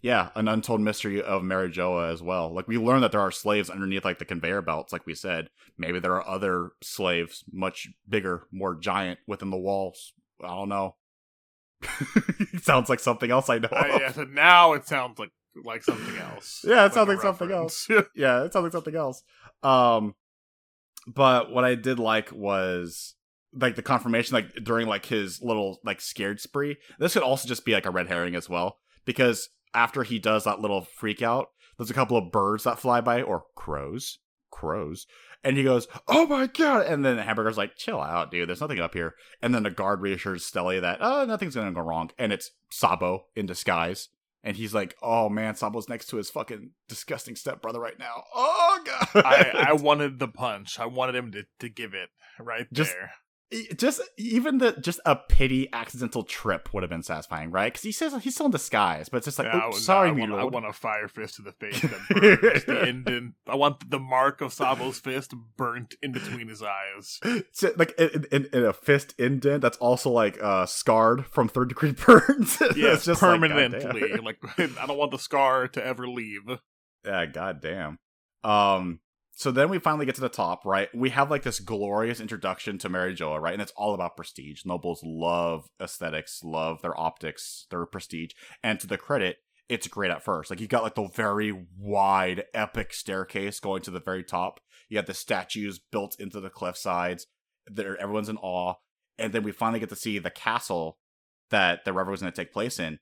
Yeah, an untold mystery of Marijoa as well. Like we learned that there are slaves underneath like the conveyor belts, like we said. Maybe there are other slaves much bigger, more giant within the walls. I don't know. [laughs] Sounds like something else I know. Uh, yeah, so now it sounds like like something else. [laughs] Yeah, it sounds like something reference. [laughs] yeah, it sounds like something else. Um but what I did like was like the confirmation like during like his little like scared spree. This could also just be like a red herring as well because after he does that little freak out, there's a couple of birds that fly by or crows, crows. And he goes, "Oh my god!" And then the hamburger's like, "Chill out, dude. There's nothing up here." And then the guard reassures Stelly that, "Oh, nothing's gonna go wrong." And it's Sabo in disguise, and he's like, "Oh man, Sabo's next to his fucking disgusting stepbrother right now." Oh god! I, I [laughs] wanted the punch. I wanted him to, to give it right Just- there. Just even the just a pity accidental trip would have been satisfying, right? Because he says he's still in disguise, but it's just like, Yeah, I- "Oops, no, sorry, I want, I want a fire fist to the face that [laughs] burns the indent. I want the mark of Sabo's fist burnt in between his eyes. So, like in, in, in a fist indent that's also like uh scarred from third degree [laughs] burns. [laughs] Yeah, it's just permanently. goddamn. Like, I don't want the scar to ever leave. yeah, goddamn. Um, so then we finally get to the top, right? We have like this glorious introduction to Marijoa, right? And it's all about prestige. Nobles love aesthetics, love their optics, their prestige, and to the credit, it's great at first. Like you got like the very wide, epic staircase going to the very top. You got the statues built into the cliff sides. There, everyone's in awe, and then we finally get to see the castle that the revel was going to take place in,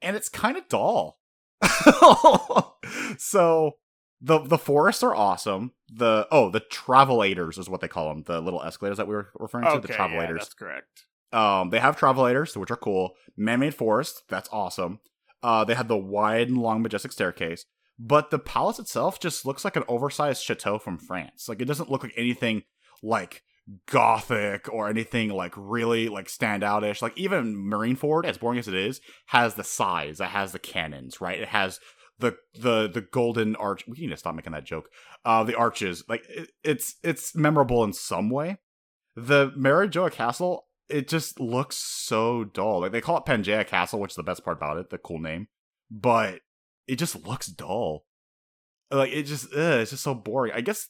and it's kind of dull. [laughs] so the the forests are awesome. The oh the travelators is what they call them. The little escalators that we were referring to. Okay, the yeah, travelators. that's correct. Um, they have travelators, which are cool. Man-made forest, that's awesome. Uh, they have the wide and long, majestic staircase. But the palace itself just looks like an oversized chateau from France. Like it doesn't look like anything like gothic or anything like really like standoutish. Like even Marineford, as boring as it is, has the size. It has the cannons, right? It has the the the golden arch. We need to stop making that joke. Uh, the arches, like it, it's it's memorable in some way. The Marijoa Castle, it just looks so dull. Like they call it Pangea Castle, which is the best part about it, the cool name, but it just looks dull. Like it just, ugh, it's just so boring. I guess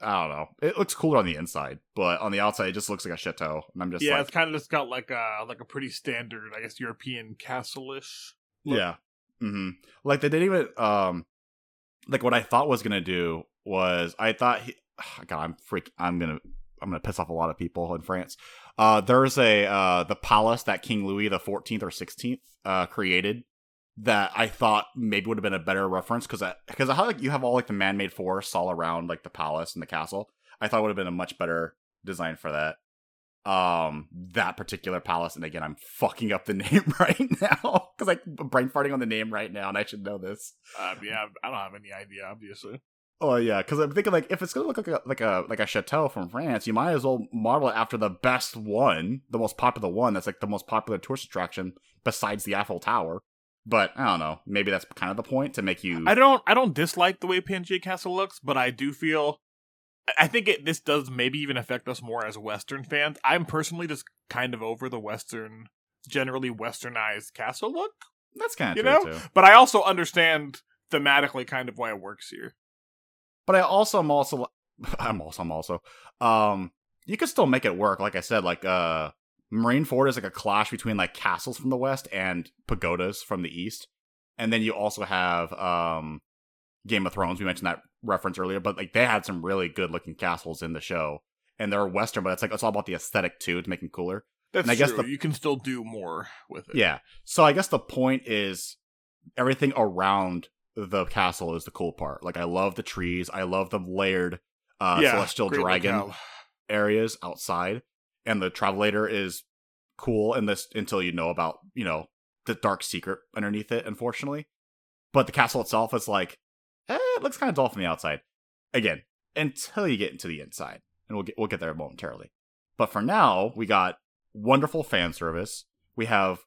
I don't know. It looks cooler on the inside, but on the outside, it just looks like a chateau. And I'm just yeah, like, it's kind of just got like a like a pretty standard, I guess, European castle-ish. look. Yeah. Hmm Like they didn't even um like what I thought was gonna do was I thought he, [sighs] God, I'm freak. I'm gonna I'm gonna piss off a lot of people in France. Uh, there's a uh, the palace that King Louis the 14th or 16th uh, created that I thought maybe would have been a better reference because because how like you have all like the man-made forests all around like the palace and the castle. I thought would have been a much better design for that. Um, that particular palace, and again, I'm fucking up the [laughs] name right now because like brain farting on the name right now, and I should know this. Uh, yeah, I don't have any idea, obviously. Oh yeah, because I'm thinking like if it's gonna look like a like a like a chateau from France, you might as well model it after the best one, the most popular one. That's like the most popular tourist attraction besides the Eiffel Tower. But I don't know. Maybe that's kind of the point to make you. I don't. I don't dislike the way Pangea Castle looks, but I do feel. I think it, this does maybe even affect us more as Western fans. I'm personally just kind of over the Western, generally Westernized castle look. That's kind of you true know. too. But I also understand thematically kind of why it works here. But I also am also [laughs] I'm also I'm also um you could still make it work. Like I said, like uh Marineford is like a clash between like castles from the west and pagodas from the east. And then you also have um Game of Thrones. We mentioned that reference earlier, but like they had some really good looking castles in the show. And they're western, but it's like it's all about the aesthetic too to make them cooler. That's And I guess true. the- you can still do more with it. Yeah. So I guess the point is everything around the castle is the cool part. Like I love the trees. I love the layered uh Yeah, celestial dragon locale. areas outside. And the travelator is cool in this until you know about, you know, the dark secret underneath it, unfortunately. But the castle itself is like, eh, it looks kind of dull from the outside. Again, until you get into the inside. And we'll get we'll get there momentarily. But for now, we got wonderful fan service. We have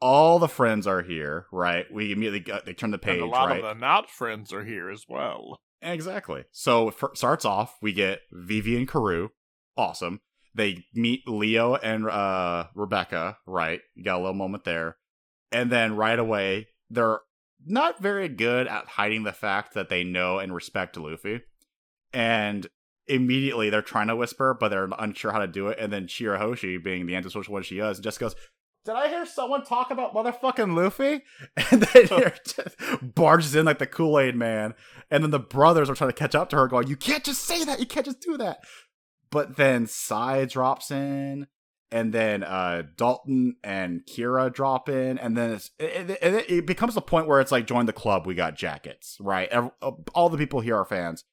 all the friends are here, right? We immediately got, they turn the page, and a lot right? of the not friends are here as well. Exactly. So it fir- starts off, we get Vivi and Karoo. Awesome. They meet Leo and uh, Rebecca, right? You got a little moment there. And then right away, they're not very good at hiding the fact that they know and respect Luffy. And immediately they're trying to whisper, but they're unsure how to do it. And then Shirahoshi, being the antisocial one she is, just goes, did I hear someone talk about motherfucking Luffy? [laughs] And then here oh. [laughs] just barges in like the Kool Aid man. And then the brothers are trying to catch up to her, going, You can't just say that. You can't just do that. But then Sai drops in. And then uh, Dalton and Kira drop in. And then it, it, it- becomes a point where it's like, Join the club. We got jackets, right? Ev- all the people here are fans.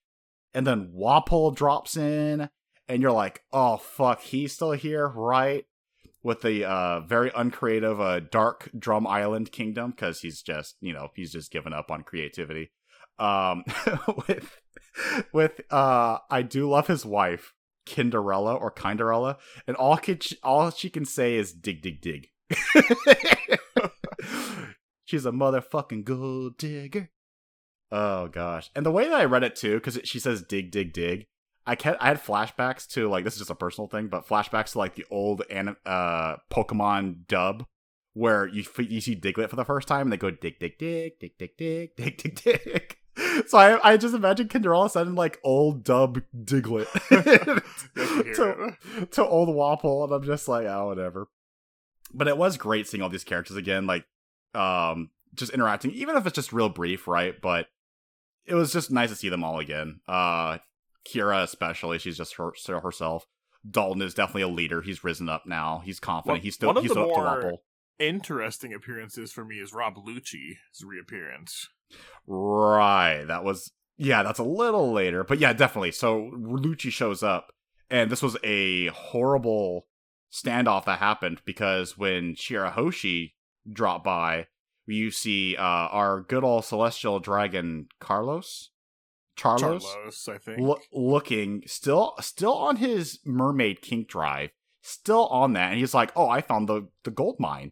And then Wapol drops in. And you're like, Oh, fuck. He's still here, right? with the uh very uncreative uh dark drum island kingdom because he's just you know he's just given up on creativity um [laughs] with with uh i do love his wife kinderella or kinderella and all can all she can say is dig dig dig. [laughs] She's a motherfucking gold digger. Oh gosh. And the way that i read it too because she says dig dig dig I kept, I had flashbacks to like this is just a personal thing, but flashbacks to like the old anim, uh Pokemon dub where you you see Diglett for the first time and they go dig dig dig dig dig dig dig dig dig. [laughs] So I I just imagine Kinderella sounding like old dub Diglett [laughs] [laughs] Good to hear to, to old Wapol, and I'm just like oh whatever. But it was great seeing all these characters again, like um just interacting, even if it's just real brief, right? But it was just nice to see them all again. Uh Kira especially, she's just her, herself. Dalton is definitely a leader. He's risen up now. He's confident. One- he's still one of he's the still up to more- Wapol. Interesting appearances for me is Rob Lucci's reappearance. Right. That was yeah, that's a little later. But yeah, definitely. So Lucci shows up and this was a horrible standoff that happened because when Shirahoshi dropped by, you see uh our good old celestial dragon Carlos Charlos, Charlos, I think. loo- looking still still on his mermaid kink drive still on that and he's like oh i found the the gold mine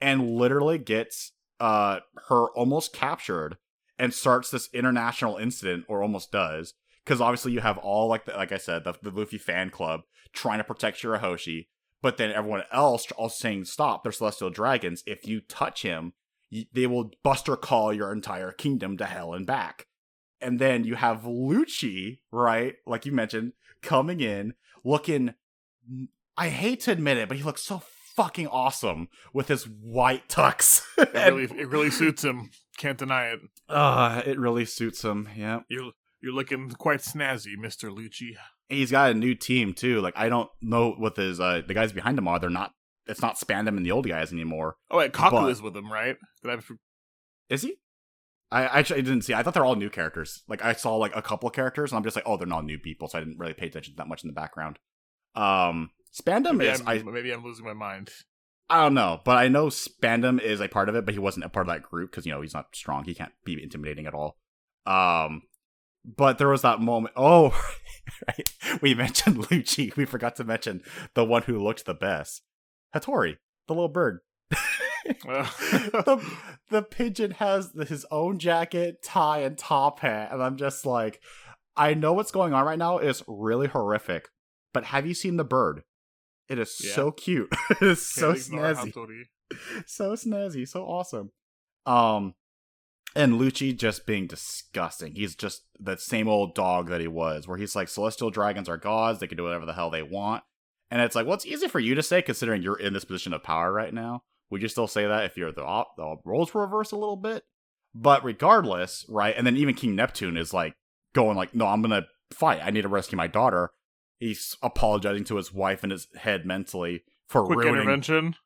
and literally gets uh her almost captured and starts this international incident or almost does because obviously you have all like the, like i said the, the luffy fan club trying to protect shirahoshi but then everyone else also saying stop they're celestial dragons if you touch him they will buster call your entire kingdom to hell and back and then you have Lucci, right? Like you mentioned, coming in looking. I hate to admit it, but he looks so fucking awesome with his white tux. [laughs] It really, it really suits him. Can't deny it. uh, it really suits him. Yeah. You You're looking quite snazzy, Mister Lucci. He's got a new team too. Like I don't know what his uh the guys behind him are. They're not. It's not Spandam and the old guys anymore. Oh wait, Kaku But- is with him, right? Did I? Is he? I actually didn't see. I thought they're all new characters. Like I saw like a couple of characters, and I'm just like, oh, they're not new people, so I didn't really pay attention that much in the background. Um, Spandam Maybe is I'm, I maybe I'm losing my mind. I don't know, but I know Spandam is a part of it, but he wasn't a part of that group because you know he's not strong. He can't be intimidating at all. Um, but there was that moment. [laughs] Oh, right. we mentioned Lucci. [laughs] We forgot to mention the one who looked the best, Hattori, the little bird. [laughs] the, the pigeon has his own jacket, tie, and top hat, and I'm just like, I know what's going on right now is really horrific, but have you seen the bird? It is Yeah. so cute. [laughs] it is so Can't snazzy Hattori. [laughs] so snazzy, so awesome. Um, and Lucci just being disgusting. He's just that same old dog that he was, where he's like, celestial dragons are gods; they can do whatever the hell they want. And it's like, well, it's easy for you to say, considering you're in this position of power right now. Would you still say that if you're the op- the roles were reversed a little bit? But regardless, right? And then even King Neptune is like going like, no, I'm gonna fight. I need to rescue my daughter. He's apologizing to his wife in his head mentally for Quick ruining intervention.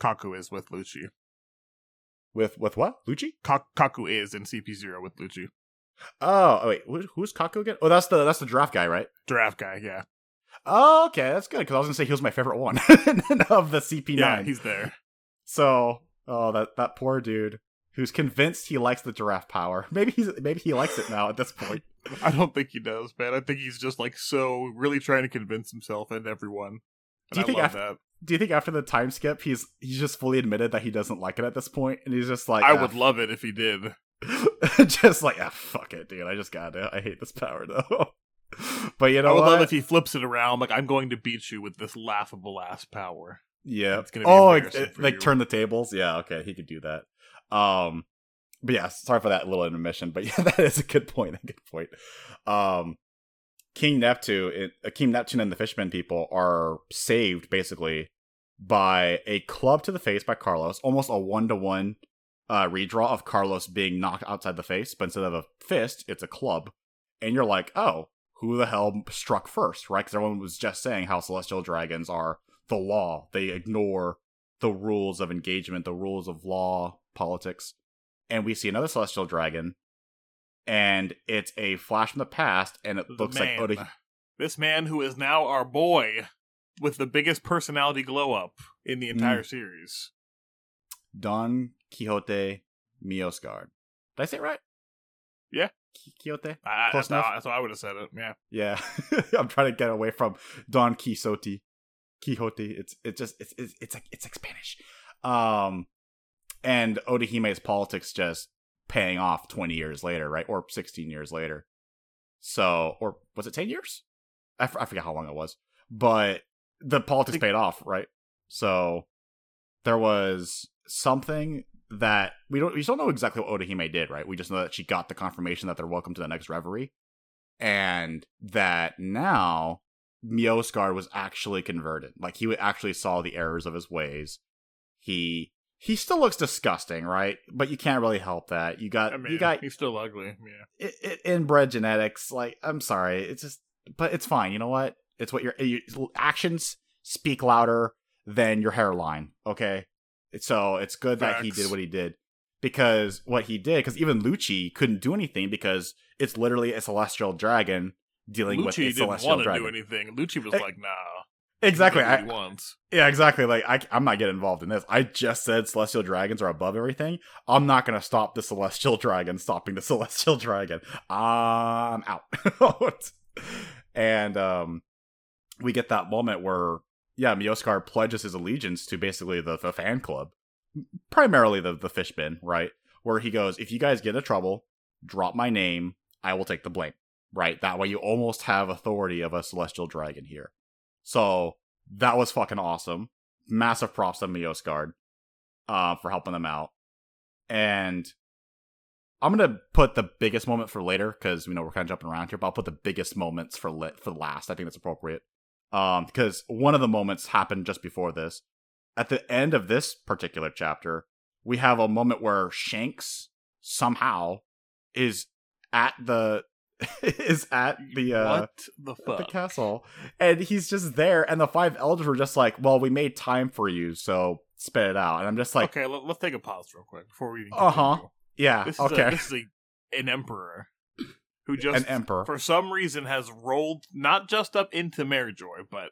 Kaku is with Lucci. with with what Lucci? Ka- Kaku is in CP0 with Lucci. Oh, oh wait, who, who's Kaku again? Oh, that's the that's the draft guy, right? Giraffe guy, yeah. Oh, okay, that's good because I was gonna say he was my favorite one [laughs] of the CP9. Yeah, he's there. So, oh, that that poor dude who's convinced he likes the giraffe power. [laughs] Maybe he's maybe he likes it now at this point. [laughs] I don't think he does, man. I think he's just like so really trying to convince himself and everyone. And Do you I think love after- that? Do you think after the time skip, he's he's just fully admitted that he doesn't like it at this point, and he's just like, I "Ah, would love it if he did. [laughs] just like, ah, fuck it, dude. I just got it. I hate this power though. but you know I would what? love if he flips it around like I'm going to beat you with this laughable ass power. Yeah. It's gonna be oh, like, like you. turn the tables. Yeah. Okay, he could do that. Um, but yeah, sorry for that little intermission. But [laughs] yeah, that is a good point. A good point. Um, King Neptune, it, uh, King Neptune, and the Fishman people are saved basically by a club to the face by Carlos, almost a one to one redraw of Carlos being knocked outside the face, but instead of a fist, it's a club, and you're like, oh, who the hell struck first, right? Because everyone was just saying how celestial dragons are the law. They ignore the rules of engagement, the rules of law, politics. And we see another celestial dragon, and it's a flash from the past, and it looks like. Oda. This man who is now our boy with the biggest personality glow up in the entire Mm. series. Don Quixote Miosgard. Did I say it right? Yeah. Quixote? I, Close that's, how, enough? that's how I would have said it. Yeah. Yeah. [laughs] I'm trying to get away from Don Quixote. Quixote. It's it's just it's it's, it's like it's like Spanish. Um and Otohime's politics just paying off 20 years later, right? Or 16 years later. So, or was it 10 years? I, f- I forget how long it was. But the politics paid off, right? So there was something that we don't we still don't know exactly what Otohime did, right? We just know that she got the confirmation that they're welcome to the next reverie. And that now Miosgard was actually converted. Like he actually saw the errors of his ways. He he still looks disgusting, right? But you can't really help that. You got I mean, you got he's still ugly. Yeah. i i inbred genetics. Like I'm sorry, it's just, but it's fine. You know what? It's what your, your actions speak louder than your hairline. Okay, so it's good that he did what he did because what he did. Because even Lucci couldn't do anything because it's literally a celestial dragon dealing with a Lucci didn't celestial want to dragon. do anything. Lucci was Eh, like, nah. Exactly. What I, he wants. yeah, exactly. Like I, I'm not getting involved in this. I just said celestial dragons are above everything. I'm not gonna stop the celestial [laughs] dragon stopping the celestial dragon. I'm out. [laughs] and um, we get that moment where yeah, Miosgard pledges his allegiance to basically the, the fan club, primarily the the fish bin, right? Where he goes, if you guys get into trouble, drop my name. I will take the blame. Right. That way, you almost have authority of a celestial dragon here. So that was fucking awesome. Massive props to Miosgard uh, for helping them out. And I'm gonna put the biggest moment for later because we know we're kind of jumping around here. But I'll put the biggest moments for lit for last. I think that's appropriate. Um, because one of the moments happened just before this. At the end of this particular chapter, we have a moment where Shanks somehow is at the [laughs] is at the uh what the the castle and he's just there and the five elders were just like well we made time for you so spit it out and i'm just like okay, let, us take a pause real quick before we. Even Uh-huh. yeah This is okay a, this is a, an emperor [clears throat] who just an emperor for some reason has rolled not just up into Marijoa, but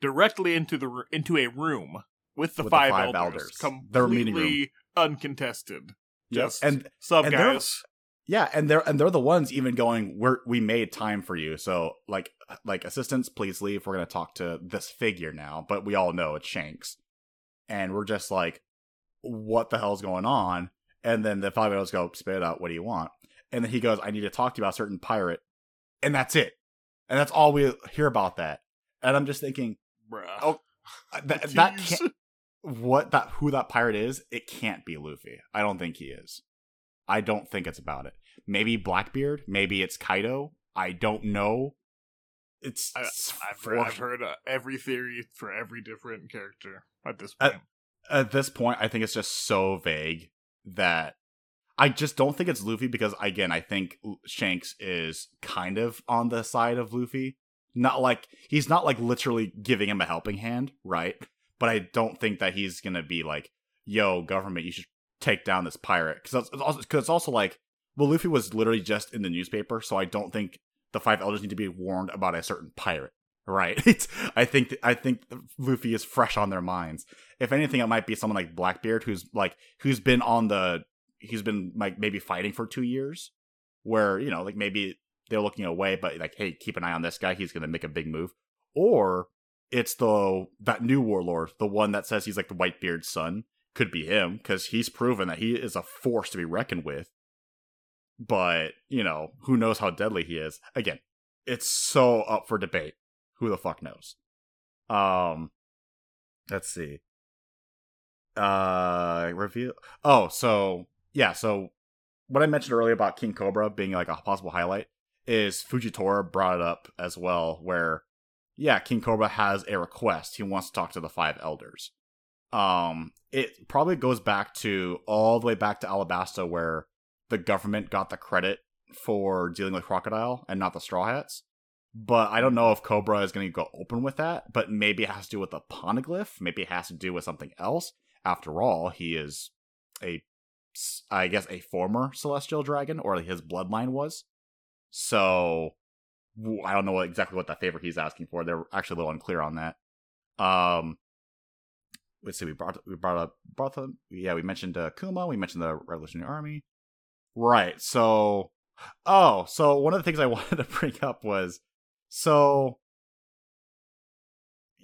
directly into the into a room with the, With the five, five elders, elders. Their meeting room. completely uncontested. Yes, and sub and guys. Yeah and they're and they're the ones even going we're we made time for you. So like like assistants please leave. We're gonna talk to this figure now. But we all know it's shanks. And we're just like what the hell's going on? And then the five elders go spit it out. What do you want? And then he goes i need to talk to you about a certain pirate. And that's it. And that's all we hear about that. And i'm just thinking Bruh. Oh, [laughs] that, that can't what that who that pirate is it can't be luffy. I don't think he is. I don't think it's about it maybe blackbeard maybe it's kaido. I don't know. It's I, I've, for- heard, I've heard uh, every theory for every different character at this point. at this point i think it's just so vague that i just don't think it's luffy because again i think shanks is kind of on the side of luffy. Not like he's not like literally giving him a helping hand right? But i don't think that he's gonna be like yo government you should take down this pirate. Because it's it's also like well luffy was literally just in the newspaper so i don't think the five elders need to be warned about a certain pirate right? [laughs] It's i think i think luffy is fresh on their minds. If anything, it might be someone like Blackbeard, who's like who's been on the he's been like maybe fighting for two years, where you know like maybe they're looking away, but like hey, keep an eye on this guy, he's gonna make a big move, or it's the that new warlord, the one that says he's like the Whitebeard's son, could be him because he's proven that he is a force to be reckoned with. But you know who knows how deadly he is. Again, it's so up for debate. Who the fuck knows? Um, let's see uh reveal oh so yeah so what i mentioned earlier about king cobra being like a possible highlight is fujitora brought it up as well where yeah king cobra has a request he wants to talk to the five elders um it probably goes back to all the way back to alabasta where the government got the credit for dealing with crocodile and not the straw hats but I don't know if Cobra is going to go open with that. But maybe it has to do with the poneglyph. Maybe it has to do with something else. After all, he is a, I guess, a former celestial dragon, or his bloodline was. So I don't know exactly what that favor he's asking for. They're actually a little unclear on that. Um, let's see. We brought we brought up up, yeah. We mentioned uh, Kuma. We mentioned the Revolutionary Army. Right. So, oh, so one of the things I [laughs] wanted to bring up was so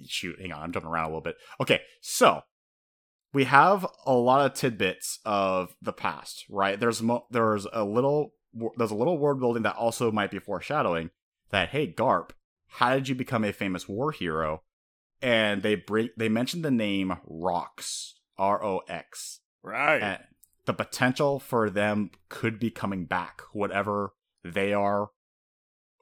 shoot, hang on, I'm jumping around a little bit. Okay, so we have a lot of tidbits of the past, right? There's mo- there's a little there's a little word building that also might be foreshadowing that hey Garp, how did you become a famous war hero? And they bring they mentioned the name Rox, R O X. Right. And the potential for them could be coming back, whatever they are,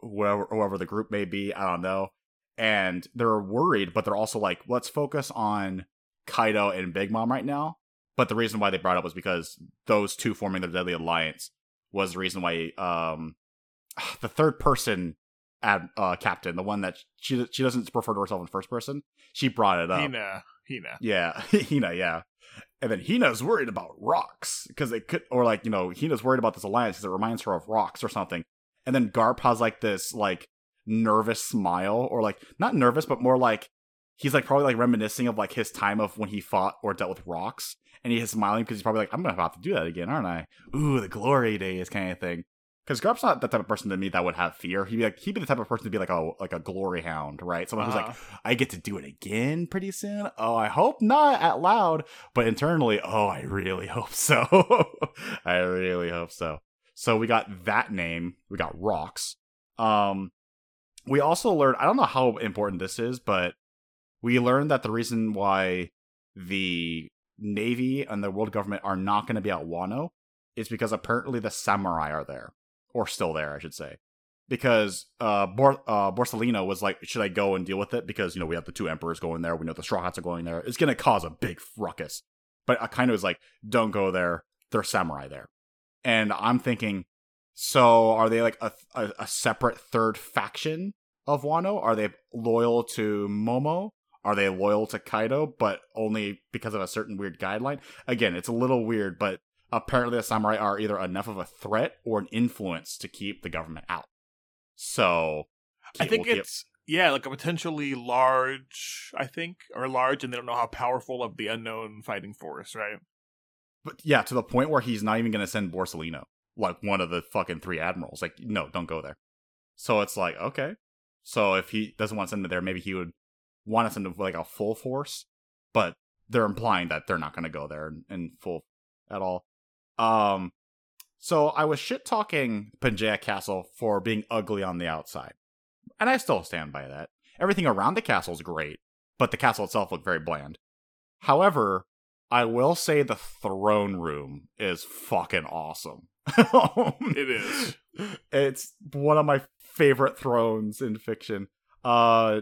whoever, whoever the group may be, I don't know. And they're worried, but they're also like, let's focus on Kaido and Big Mom right now. But the reason why they brought it up was because those two forming the Deadly Alliance was the reason why um [sighs] the third person ad, uh, captain, the one that she she doesn't refer to herself in first person, she brought it up. Hina. Hina. Yeah, [laughs] Hina, yeah. And then Hina's worried about rocks because it could, or like you know, Hina's worried about this alliance because it reminds her of rocks or something. And then Garp has like this like nervous smile, or like not nervous, but more like he's like probably like reminiscing of like his time of when he fought or dealt with rocks, and he is smiling because he's probably like, I'm gonna have to do that again, aren't I? Ooh, the glory days kind of thing. Because Garp's not the type of person to me that would have fear. He'd be like, he'd be the type of person to be like a like a glory hound, right? Someone who's like, Uh-huh. I get to do it again pretty soon. Oh, I hope not at loud, but internally, oh, I really hope so. [laughs] I really hope so. So we got that name. We got rocks. Um, we also learned. I don't know how important this is, but we learned that the reason why the navy and the world government are not going to be at Wano is because apparently the samurai are there, or still there, I should say because uh, Bor- uh Borsalino was like, should I go and deal with it? Because you know we have the two emperors going there. We know the Straw Hats are going there. It's gonna cause a big ruckus. But I kind of was like, don't go there. There's samurai there, and I'm thinking So are they like a, a, a separate third faction of Wano? Are they loyal to Momo? Are they loyal to Kaido, but only because of a certain weird guideline? Again, it's a little weird, but apparently the samurai are either enough of a threat or an influence to keep the government out. So I think we'll it's yeah, like a potentially large, I think, or large, and they don't know how powerful of the unknown fighting force, right? But yeah, to the point where he's not even going to send Borsalino, like one of the fucking three admirals. Like, no, don't go there. So it's like, okay. So if he doesn't want to send it there, maybe he would want to send it like a full force. But they're implying that they're not going to go there in, in full at all. Um, so I was shit talking Pangaea Castle for being ugly on the outside, and I still stand by that. Everything around the castle is great, but the castle itself looked very bland. However, I will say the throne room is fucking awesome. [laughs] It is. It's one of my favorite thrones in fiction. Uh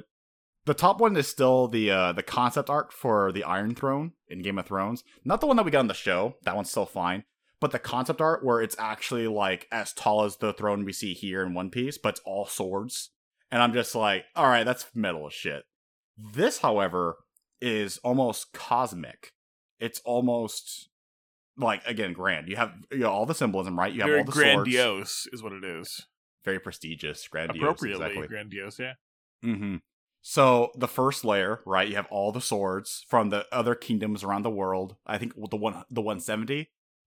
the top one is still the uh the concept art for the Iron Throne in Game of Thrones. Not the one that we got on the show. That one's still fine. But the concept art where it's actually like as tall as the throne we see here in One Piece, but it's all swords. And I'm just like, all right, that's metal as shit. This, however, is almost cosmic. It's almost like again grand. You have you know, all the symbolism, right? You have Very all the swords. grandiose is what it is. very prestigious, grandiose, Appropriately exactly. grandiose, yeah. hmm So the first layer, right? You have all the swords from the other kingdoms around the world. I think the one, the one seventy,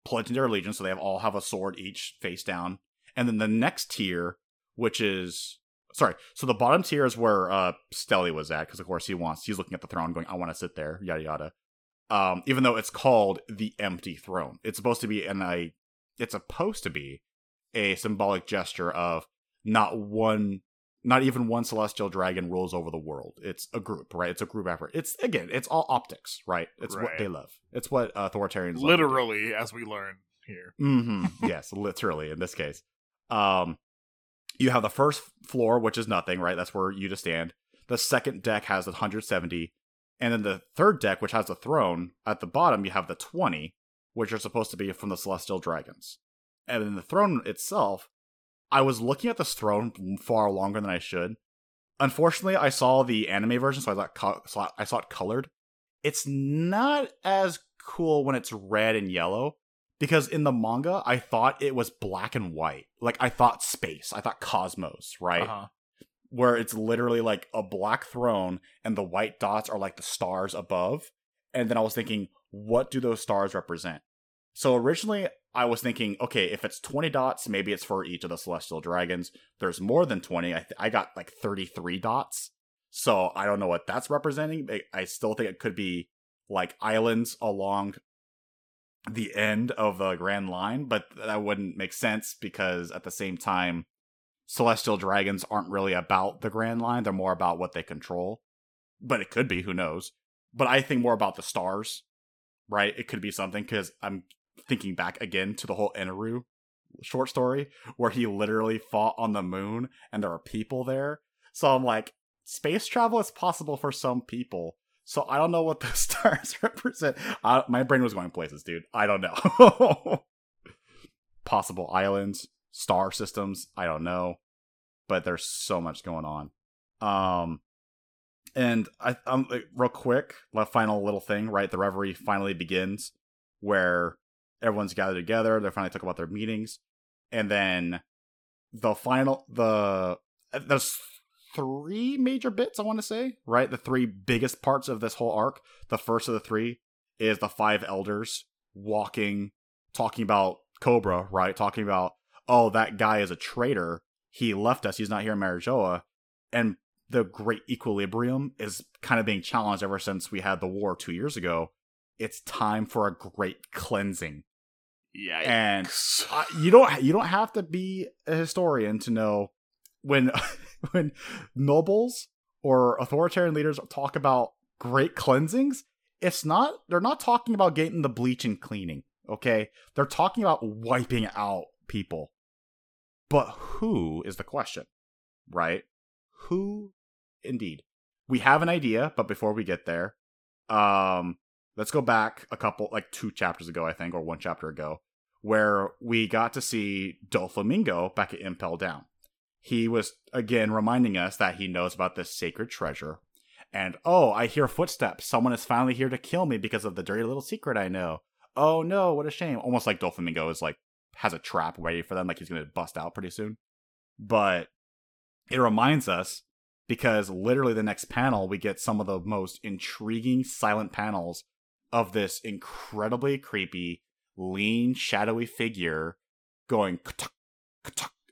pledging their allegiance, so they have all have a sword each face down. And then the next tier, which is sorry, so the bottom tier is where uh Stelly was at, because of course he wants he's looking at the throne, going, "I want to sit there," yada yada. Um, even though it's called the empty throne, it's supposed to be, and I, it's supposed to be a symbolic gesture of not one not even one celestial dragon rules over the world. It's a group, right? It's a group effort. It's again, it's all optics, right? It's what they love. It's what authoritarians love. Literally, as we learn here. Mm-hmm. [laughs] yes, literally in this case. Um, you have the first floor, which is nothing, right? That's where you just stand. The second deck has the 170, and then the third deck, which has the throne, at the bottom you have the 20, which are supposed to be from the celestial dragons. And then the throne itself, I was looking at this throne far longer than I should. Unfortunately, I saw the anime version, so I co- so I saw it colored. It's not as cool when it's red and yellow because in the manga I thought it was black and white. Like I thought space, I thought cosmos, right? Uh-huh. Where it's literally like a black throne and the white dots are like the stars above. And then I was thinking, what do those stars represent? So originally I was thinking, okay, if it's 20 dots, maybe it's for each of the celestial dragons. There's more than 20. I, th- I got like 33 dots. So I don't know what that's representing. I- I still think it could be like islands along the end of the grand line, but that wouldn't make sense because at the same time, celestial dragons aren't really about the grand line. They're more about what they control. But it could be, who knows? But I think more about the stars, right? It could be something because I'm thinking back again to the whole Enel short story where he literally fought on the moon and there are people there. So I'm like, space travel is possible for some people. So I don't know what the [laughs] stars represent. Uh, my brain was going places, dude. I don't know. [laughs] Possible islands, star systems. I don't know, but there's so much going on. Um, and I, um, real quick, final little thing, right? The reverie finally begins, where everyone's gathered together. They finally talk about their meetings, and then the final the uh, there's three major bits I want to say, right? The three biggest parts of this whole arc. The first of the three is the five elders walking, talking about Cobra, right? Talking about, oh, that guy is a traitor. He left us. He's not here in Marijoa. And the great equilibrium is kind of being challenged ever since we had the war two years ago. It's time for a great cleansing. Yeah. And uh, you don't you don't have to be a historian to know when [laughs] when nobles or authoritarian leaders talk about great cleansings it's not they're not talking about getting the bleach and cleaning okay? They're talking about wiping out people. But who is the question right? Who indeed. We have an idea but before we get there um let's go back a couple like two chapters ago i think or one chapter ago where we got to see Doflamingo back at Impel Down. He was again reminding us that he knows about this sacred treasure. And oh, I hear footsteps. Someone is finally here to kill me because of the dirty little secret I know. Oh no, what a shame. Almost like Doflamingo is like has a trap ready for them, like he's gonna bust out pretty soon. But it reminds us because literally the next panel we get some of the most intriguing silent panels of this incredibly creepy, lean, shadowy figure going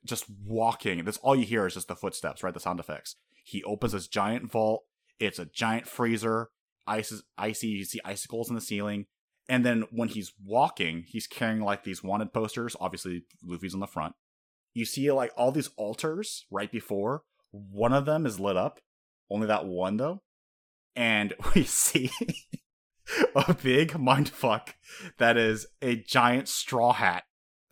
just walking. That's all you hear is just the footsteps, right? The sound effects. He opens this giant vault. It's a giant freezer. Ice is icy. You see icicles in the ceiling. And then when he's walking, he's carrying like these wanted posters. Obviously, Luffy's on the front. You see like all these altars right before. One of them is lit up. Only that one though. And [laughs] we see [laughs] a big mindfuck that is a giant straw hat. [laughs]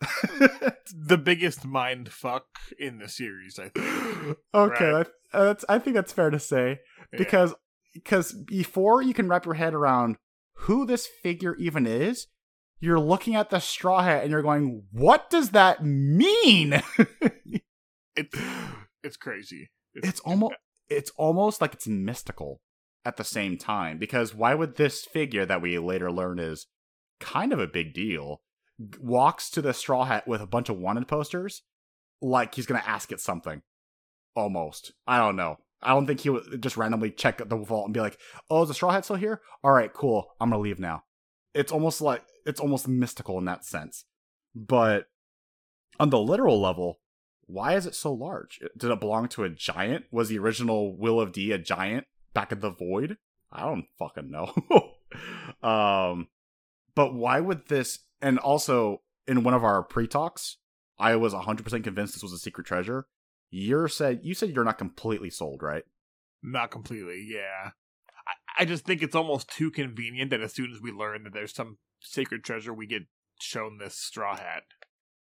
the biggest mind fuck in the series, I think. [gasps] Okay, right? Uh, that's, I think that's fair to say because yeah. because before you can wrap your head around who this figure even is, you're looking at the straw hat and you're going, "What does that mean?" [laughs] it's it's crazy. It's, it's almost it's almost like it's mystical at the same time because why would this figure that we later learn is kind of a big deal walks to the straw hat with a bunch of wanted posters? Like he's going to ask it something. Almost. I don't know. I don't think he would uh, just randomly check the vault and be like oh is the straw hat still here? All right cool. I'm going to leave now. It's almost like it's almost mystical in that sense. But on the literal level why is it so large? Did it belong to a giant? Was the original will of d a giant back in the void? I don't fucking know. [laughs] um, but why would this? And also, in one of our pre talks, I was 100% convinced this was a secret treasure. You're said you said you're not completely sold, right? Not completely, yeah. I, I just think it's almost too convenient that as soon as we learn that there's some sacred treasure, we get shown this straw hat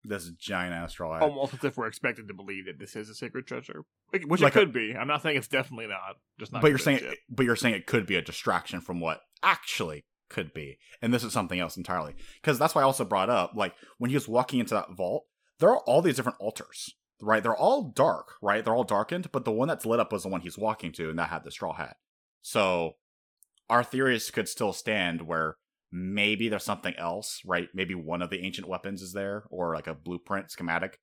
this giant ass straw hat. Almost as if we're expected to believe that this is a sacred treasure, which like it could a, be. I'm not saying it's definitely not. Just not. But you're saying, it, but you're saying it could be a distraction from what actually could be, and this is something else entirely. Because that's why I also brought up, like when he was walking into that vault, there are all these different altars, right? They're all dark, right? They're all darkened, but the one that's lit up was the one he's walking to, and that had the straw hat. So our theories could still stand where maybe there's something else, right? Maybe one of the ancient weapons is there, or like a blueprint schematic,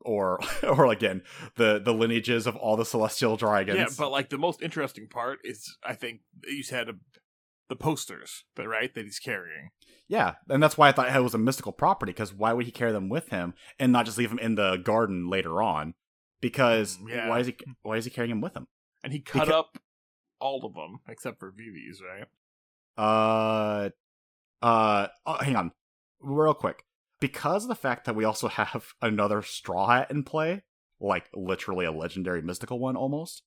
or [laughs] or again the the lineages of all the celestial dragons. Yeah, but like the most interesting part is, I think you said uh, the posters, that right that he's carrying. Yeah, and that's why I thought it was a mystical property. Because why would he carry them with him and not just leave them in the garden later on? Because mm, yeah. why is he why is he carrying him with him? And he cut because, up all of them except for Vivi's, right? Uh, uh, oh, hang on, real quick. Because of the fact that we also [laughs] have another Straw Hat in play, like literally a legendary mystical one almost,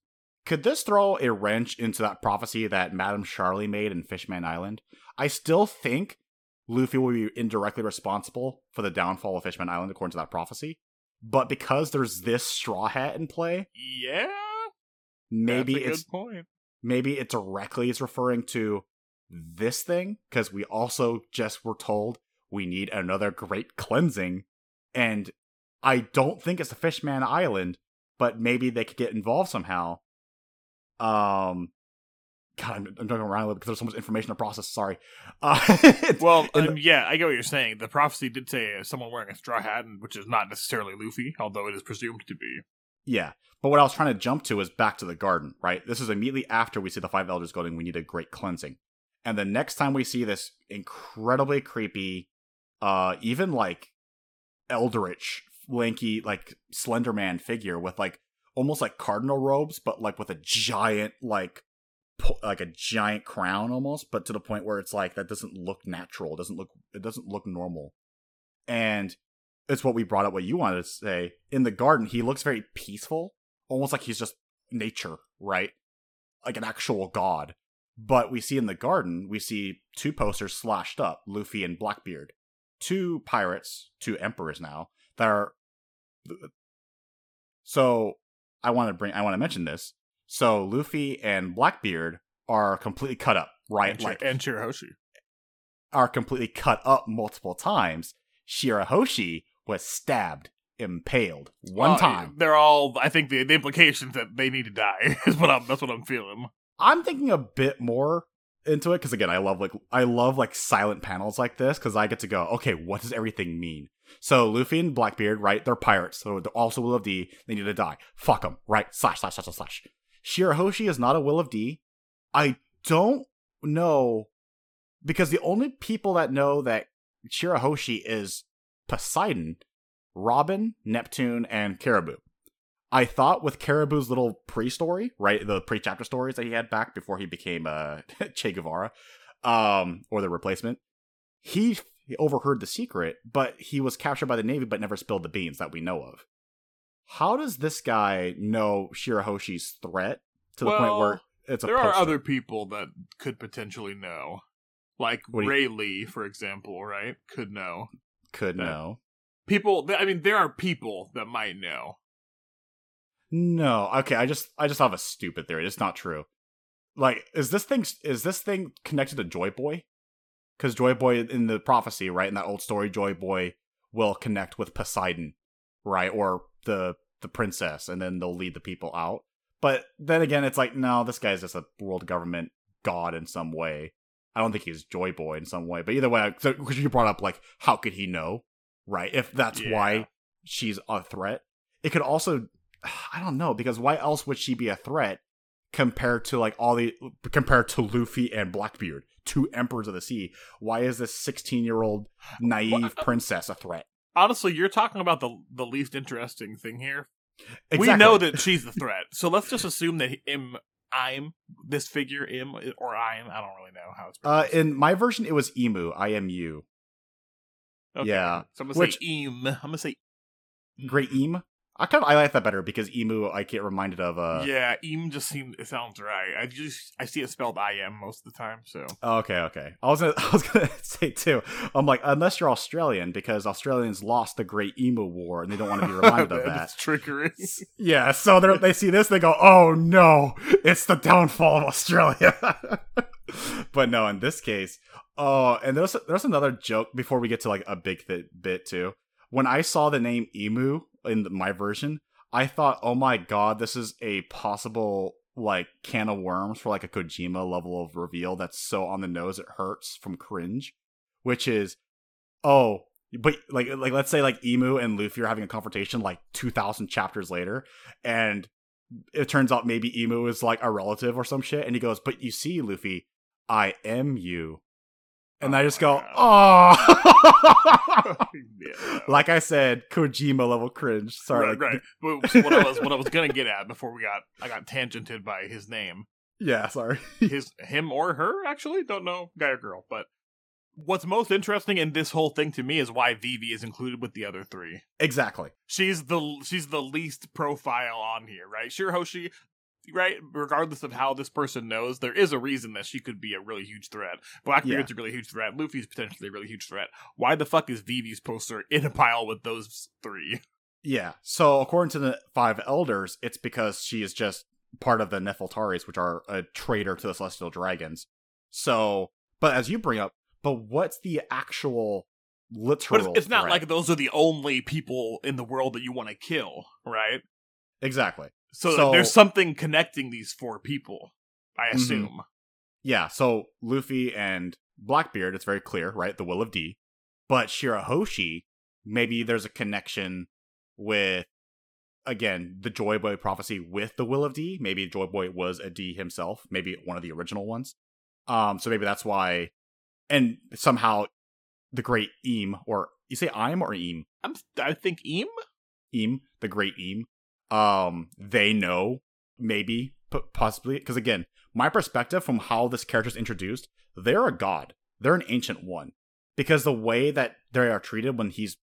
could this throw a wrench into that prophecy that Madame Shyarly made in Fishman Island? I still think Luffy will be indirectly responsible for the downfall of Fishman Island according to that prophecy. But because there's this Straw Hat in play, yeah, maybe it's point. maybe it directly is referring to this thing because we also just were told we need another great cleansing and i don't think it's a fishman island but maybe they could get involved somehow um God, I'm, I'm jumping around a little because there's so much information to process. Sorry. Uh, [laughs] well, um, yeah, I get what you're saying. The prophecy did say someone wearing a straw hat, which is not necessarily Luffy, although it is presumed to be. Yeah, but what I was trying to jump to is back to the garden. Right, this is immediately after we see the five elders going. We need a great cleansing. And the next time we see this incredibly creepy, uh, even like eldritch, lanky, like Slender Man figure with like almost like cardinal robes, but like with a giant, like, po- like a giant crown almost, but to the point where it's like that doesn't look natural. It doesn't look, it doesn't look normal. And it's what we brought up, what you wanted to say. In the garden, he looks very peaceful, almost like he's just nature, right? Like an actual god. But we see in the garden, we see two posters slashed up, Luffy and Blackbeard. Two pirates, two emperors now, that are so I want to bring I want to mention this. So Luffy and Blackbeard are completely cut up, right? And like and Shirahoshi are completely cut up multiple times. Shirahoshi was stabbed, impaled one Well, time. They're all. I think the, the implications that they need to die [laughs] is what I'm. That's what I'm feeling. I'm thinking a bit more into it because again, I love like I love like silent panels like this because I get to go, okay, what does everything mean? So Luffy and Blackbeard, right? They're pirates, so they're also Will of D. They need to die. Fuck them, right? Slash slash slash slash slash. Shirahoshi is not a Will of D. I don't know because the only people that know that Shirahoshi is Poseidon, Robin, Neptune, and Caribou. I thought with Caribou's little pre-story, right, the pre-chapter stories that he had back before he became uh, [laughs] Che Guevara, um, or the replacement, he, he overheard the secret, but he was captured by the Navy, but never spilled the beans that we know of. How does this guy know Shirahoshi's threat to the point where it's a There are other people that could potentially know, like you- Rayleigh, for example. Right? Could know could know? people. I mean, there are people that might know. No, okay. I just I just have a stupid theory. It's not true. Like, is this thing is this thing connected to Joy Boy? Because Joy Boy in the prophecy, right, in that old story, Joy Boy will connect with Poseidon, right, or the the princess, and then they'll lead the people out. But then again, it's like, no, this guy's just a world government god in some way. I don't think he's Joy Boy in some way. But either way, because you brought up like, how could he know, right? If that's Yeah. why she's a threat, it could also I don't know because why else would she be a threat compared to like all the compared to Luffy and Blackbeard, two emperors of the sea? Why is this sixteen-year-old naive Well, princess a threat? Honestly, you're talking about the the least interesting thing here. We know that [laughs] she's the threat, so let's just assume that im I'm this figure im or I'm I don't really know how it's. Uh, in my version, it was Emu. I M U. Okay, yeah, So I'm gonna which- say im. I'm gonna say Great Em. I kind of I like that better because Emu I get reminded of. uh yeah. Im just seems it sounds right. I just I see it spelled I am most of the time. So Oh, Okay, okay. I was gonna, [laughs] I was gonna [laughs] say too. I'm like, unless you're Australian, because Australians lost the Great Emu War, and they don't want to be [laughs] reminded of that. It's trickery. Yeah, so they they see this, they go, "Oh no, it's the downfall of Australia." but no, in this case, oh, and there's there's another joke before we get to like a big th- bit too. When I saw the name Emu in my version, I thought, "Oh my god, this is a possible like can of worms for like a Kojima level of reveal that's so on the nose it hurts from cringe." Which is, oh, but like like let's say like Emu and Luffy are having a confrontation like two thousand chapters later, and it turns out maybe Emu is like a relative or some shit, and he goes, "But you see, Luffy, I am you," and I just go, "Oh." yeah. [laughs] [laughs] like I said, Kojima level cringe. Sorry, right, like, right. But what I was what I was gonna get at before we got I got tangented by his name. yeah, sorry. [laughs] His him or her actually don't know guy or girl. But what's most interesting in this whole thing to me is why Vivi is included with the other three. exactly. She's the she's the least profile on here, right? Shirahoshi, right? Regardless of how this person knows, there is a reason that she could be a really huge threat. Blackbeard's a really huge threat. Luffy's potentially a really huge threat. Why the fuck is Vivi's poster in a pile with those three? [laughs] Yeah. So according to the five elders, it's because she is just part of the Nefeltaris, which are a traitor to the Celestial Dragons. So, but as you bring up, but what's the actual literal? But it's, it's not threat? like those are the only people in the world that you want to kill, right? exactly. So, So- there's something connecting these four people, I Mhm. assume. Yeah. So Luffy and Blackbeard, it's very clear, right? The will of D. But Shirahoshi, maybe there's a connection with again the Joy Boy prophecy with the will of D. Maybe Joy Boy was a D himself, maybe one of the original ones. Um, so maybe that's why, and somehow the great Eam, or you say I'm or Eam, I'm, I think Eam? Eam, the great Eam, um, they know maybe possibly because again, my perspective from how this character is introduced, they're a god, they're an ancient one, because the way that they are treated when he's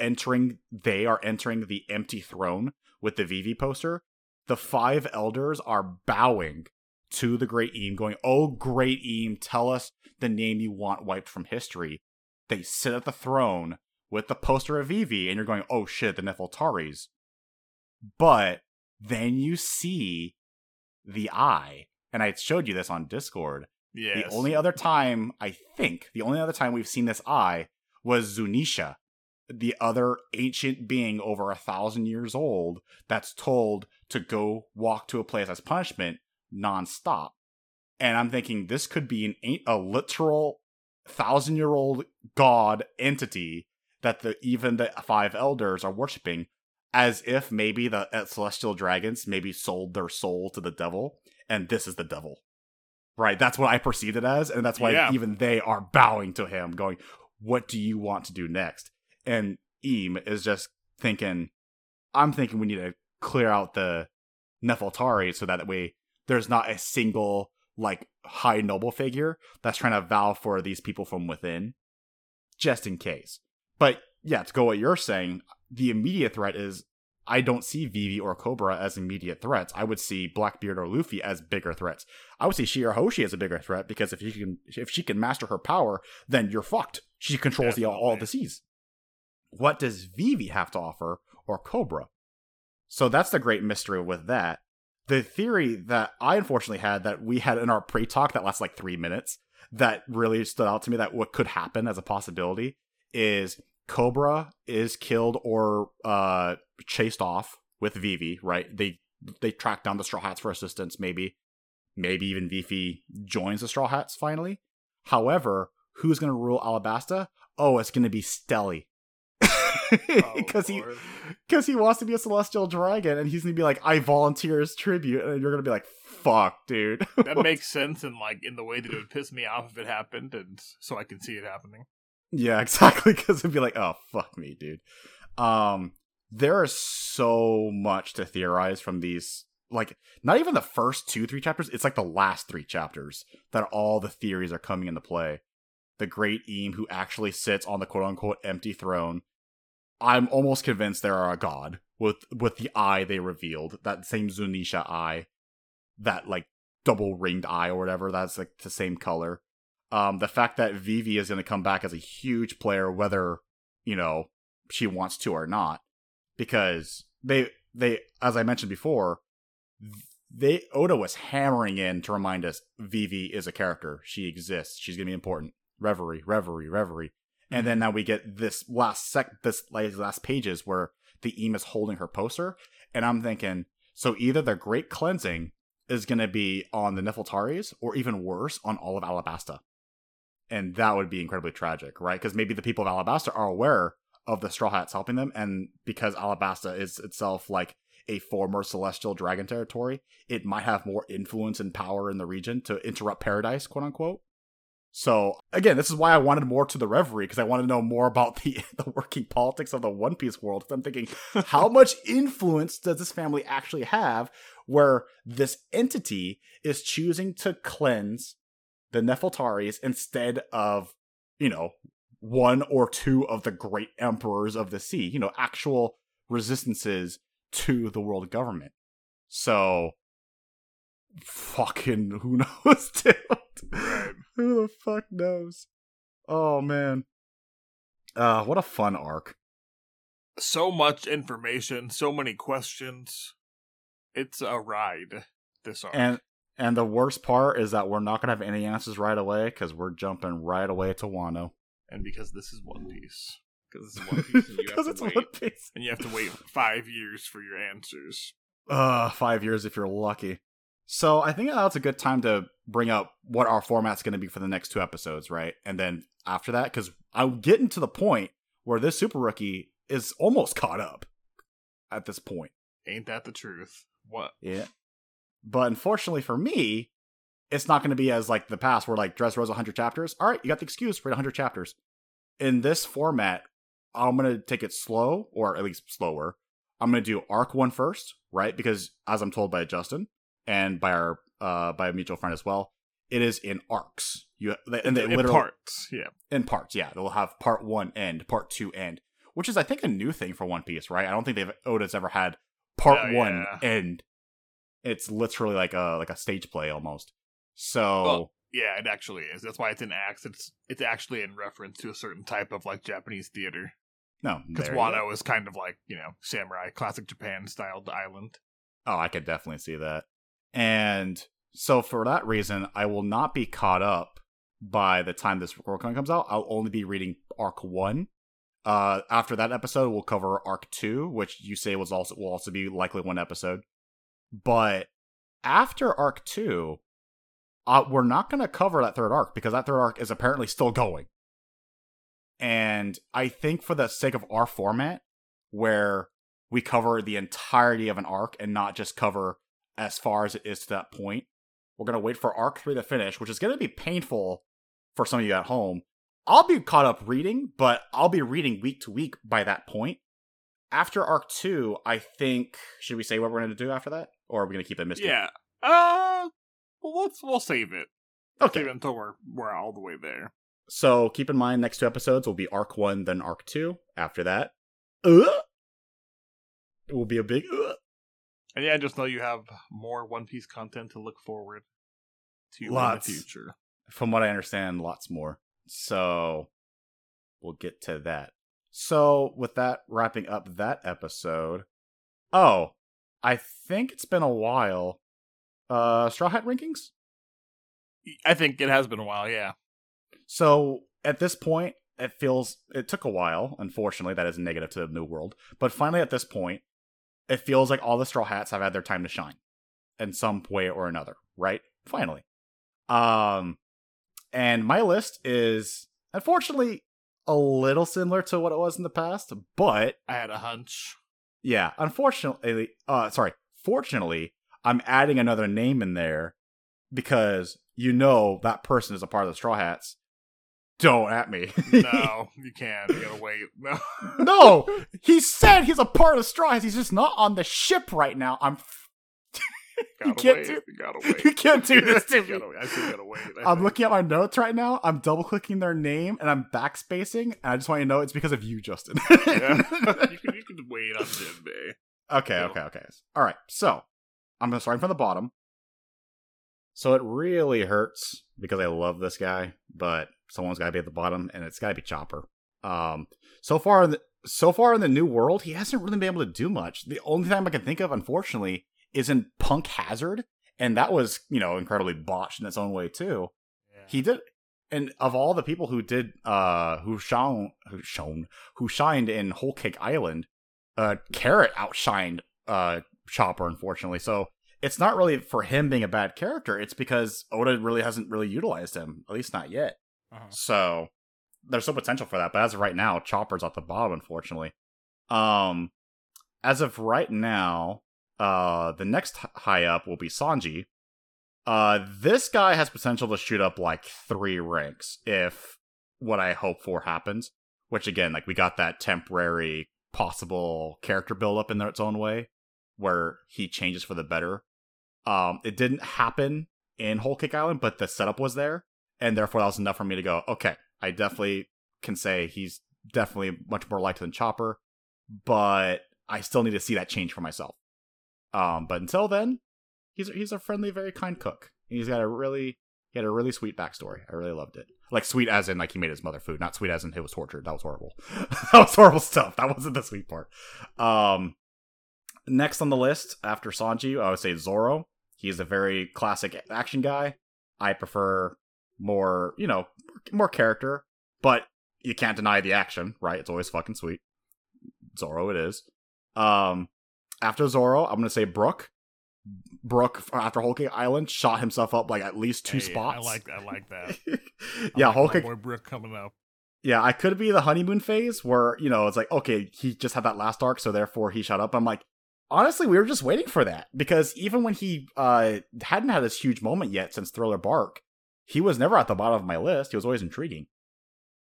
entering, they are entering the empty throne with the Vivi poster. The five elders are bowing to the great Eam, going, "Oh, great Eam, tell us the name you want wiped from history." They sit at the throne with the poster of Vivi, and you're going, oh shit, the Nefeltaris. But then you see the eye, and I showed you this on Discord. Yes. The only other time, I think, the only other time we've seen this eye was Zunisha the other ancient being over a thousand years old that's told to go walk to a place as punishment nonstop. And I'm thinking this could be an a literal thousand year old god entity that the even the five elders are worshiping as if maybe the uh, celestial dragons maybe sold their soul to the devil and this is the devil. Right? That's what i perceived it as and that's why Yeah. even they are bowing to him going what do you want to do next? And eam is just thinking i'm thinking we need to clear out the nefeltari so that way there's not a single like high noble figure that's trying to vow for these people from within just in case. But yeah to go what you're saying the immediate threat is I don't see Vivi or Cobra as immediate threats. I would see Blackbeard or Luffy as bigger threats. I would see Shirahoshi as a bigger threat because if she can if she can master her power, then you're fucked. She controls the all the seas. What does Vivi have to offer or Cobra? So that's the great mystery with that. The theory that I unfortunately had that we had in our pre-talk that lasts like three minutes that really stood out to me that what could happen as a possibility is Cobra is killed or uh chased off with Vivi, right? They they track down the Straw Hats for assistance, maybe. Maybe even Vivi joins the Straw Hats finally. However, who's gonna rule Alabasta? Oh, it's gonna be Stelly. [laughs] [laughs] Because he because he wants to be a celestial dragon and he's gonna be like, I volunteer as tribute, and you're gonna be like, fuck, dude. that [laughs] makes sense and like in the way that it would piss me off if it happened, and so I can see it happening. Yeah, [laughs] exactly. Because it'd be like, oh fuck me, dude. Um, there is so much to theorize from these. Like, not even the first two, three chapters. It's like the last three chapters that all the theories are coming into play. The great Eam, who actually sits on the quote unquote empty throne. I'm almost convinced there are a god with with the eye they revealed, that same Zunisha eye, that like double ringed eye or whatever. That's like the same color um, the fact that Vivi is going to come back as a huge player, whether you know she wants to or not, because they they as I mentioned before, they Oda was hammering in to remind us Vivi is a character. She exists. She's going to be important. Reverie, reverie, reverie, and then now we get this last sec this last pages where the Eam is holding her poster, and I'm thinking so either the Great Cleansing is going to be on the Nefeltaris, or even worse, on all of Alabasta and that would be incredibly tragic, right? Because maybe the people of Alabasta are aware of the Straw Hats helping them, and because Alabasta is itself like a former celestial dragon territory, it might have more influence and power in the region to interrupt paradise, quote unquote. So again, this is why I wanted more to the Reverie because I wanted to know more about the [laughs] the working politics of the One Piece world. I'm thinking, [laughs] how much influence does this family actually have, where this entity is choosing to cleanse the Nefeltaris instead of, you know, one or two of the great emperors of the sea, you know, actual resistances to the world government. So, fucking [laughs] who knows, [laughs] dude? Right. who the fuck knows? Oh man. Uh, what a fun arc. So much information, so many questions. It's a ride. This arc. And and the worst part is that we're not gonna have any answers right away because we're jumping right away to Wano. and because this is One Piece. [laughs] Because this is One Piece, and you because have [laughs] it's wait. One Piece. And you have to wait five years for your answers. Uh, five years if you're lucky. So I think that's a good time to bring up what our format's going to be for the next two episodes, right? And then after that, because I'm getting to the point where this super rookie is almost caught up at this point. Ain't that the truth? What? Yeah. But unfortunately for me, it's not going to be as like the past where like Dressrosa 100 chapters. All right, you got the excuse, read 100 chapters. In this format, I'm going to take it slow, or at least slower. I'm going to do arc one first, right? Because as I'm told by Justin and by our uh by a mutual friend as well, it is in arcs. You and they in literally parts, yeah. in parts. Yeah, they'll have part one end, part two end, which is I think a new thing for One Piece, right? I don't think they've Oda's ever had part Oh, one yeah. end. It's literally like a like a stage play almost. So Well, Yeah, it actually is. That's why it's in acts. It's it's actually in reference to a certain type of like Japanese theater. no, Because there you go. Wano is kind of like you know samurai, classic Japan styled island. Oh, I could definitely see that. And so for that reason, I will not be caught up by the time this recording comes out. I'll only be reading arc one Uh, after that episode, we'll cover arc two, which you say was also will also be likely one episode. But after arc two, uh, we're not going to cover that third arc because that third arc is apparently still going. And I think for the sake of our format, where we cover the entirety of an arc and not just cover as far as it is to that point, we're going to wait for arc three to finish, which is going to be painful for some of you at home. I'll be caught up reading, but I'll be reading week to week by that point. After arc two, I think should we say what we're going to do after that, or are we going to keep it mystery? Yeah. Uh, well, let's we'll save it. Okay. Save it until we're we're all the way there. So keep in mind, next two episodes will be arc one, then arc two. After that, uh, it will be a big. Uh. And yeah, just know you have more One Piece content to look forward to Lots. in the future. From what I understand, lots more. So we'll get to that. So with that, wrapping up that episode. Oh, I think it's been a while. Uh, Straw Hat rankings. I think it has been a while. Yeah. So at this point, it feels it took a while. Unfortunately, that is negative to the new world. But finally, at this point, it feels like all the straw hats have had their time to shine in some way or another. Right? Finally. Um, and my list is unfortunately a little similar to what it was in the past, but I had a hunch. Yeah, unfortunately, uh, sorry, fortunately, I'm adding another name in there because you know that person is a part of the Straw Hats. Don't at me. No, [laughs] you can't. You gotta wait. No. [laughs] no, he said he's a part of Straw Hats. He's just not on the ship right now. I'm. [laughs] Gotta can't wait. do- You [laughs] wait. You can't do this [laughs] to me. gotta. I still gotta wait. I I'm looking at my notes right now. I'm double clicking their name and I'm backspacing. And I just want you to know it's because of you, Justin. Yeah. you can you can wait on Jinbei. Okay, okay, okay. All right. So I'm gonna start from the bottom. So it really hurts because I love this guy, but someone's gotta be at the bottom, and it's gotta be Chopper. Um, so far in the so far in the new world, he hasn't really been able to do much. The only time I can think of, unfortunately, is in Punk Hazard, and that was you know incredibly botched in its own way too. Yeah. He did, and of all the people who did, uh, who shone, who shone, who shined in Whole Cake Island, uh, Carrot outshined uh Chopper, unfortunately. So it's not really for him being a bad character. It's because Oda really hasn't really utilized him, at least not yet. Uh-huh. So there's some potential for that, but as of right now, Chopper's at the bottom, unfortunately. Um, as of right now, uh, the next high up will be Sanji. Uh, this guy has potential to shoot up like three ranks if what I hope for happens. Which again, like we got that temporary possible character build up in its own way, where he changes for the better. Um, it didn't happen in Whole Cake Island, but the setup was there, and therefore that was enough for me to go, okay, I definitely can say he's definitely much more liked than Chopper, but I still need to see that change for myself. Um, but until then, he's he's a friendly, very kind cook. He's got a really he had a really sweet backstory. I really loved it. Like sweet as in like he made his mother food, not sweet as in he was tortured. That was horrible. [laughs] that was horrible stuff. That wasn't the sweet part. Um, next on the list after Sanji, I would say Zoro. He's a very classic action guy. I prefer more, you know, more character, but you can't deny the action, right? It's always fucking sweet. Zoro, it is. Um, after Zoro, I'm gonna say Brook. Brook after Whole Cake Island shot himself up like at least two Hey, spots. I like I like that. [laughs] yeah, I like Whole Cake. boy Brook coming up. Yeah, I could be the honeymoon phase where you know it's like okay, he just had that last arc, so therefore he shot up. I'm like, honestly, we were just waiting for that because even when he uh hadn't had this huge moment yet since Thriller Bark, he was never at the bottom of my list. He was always intriguing.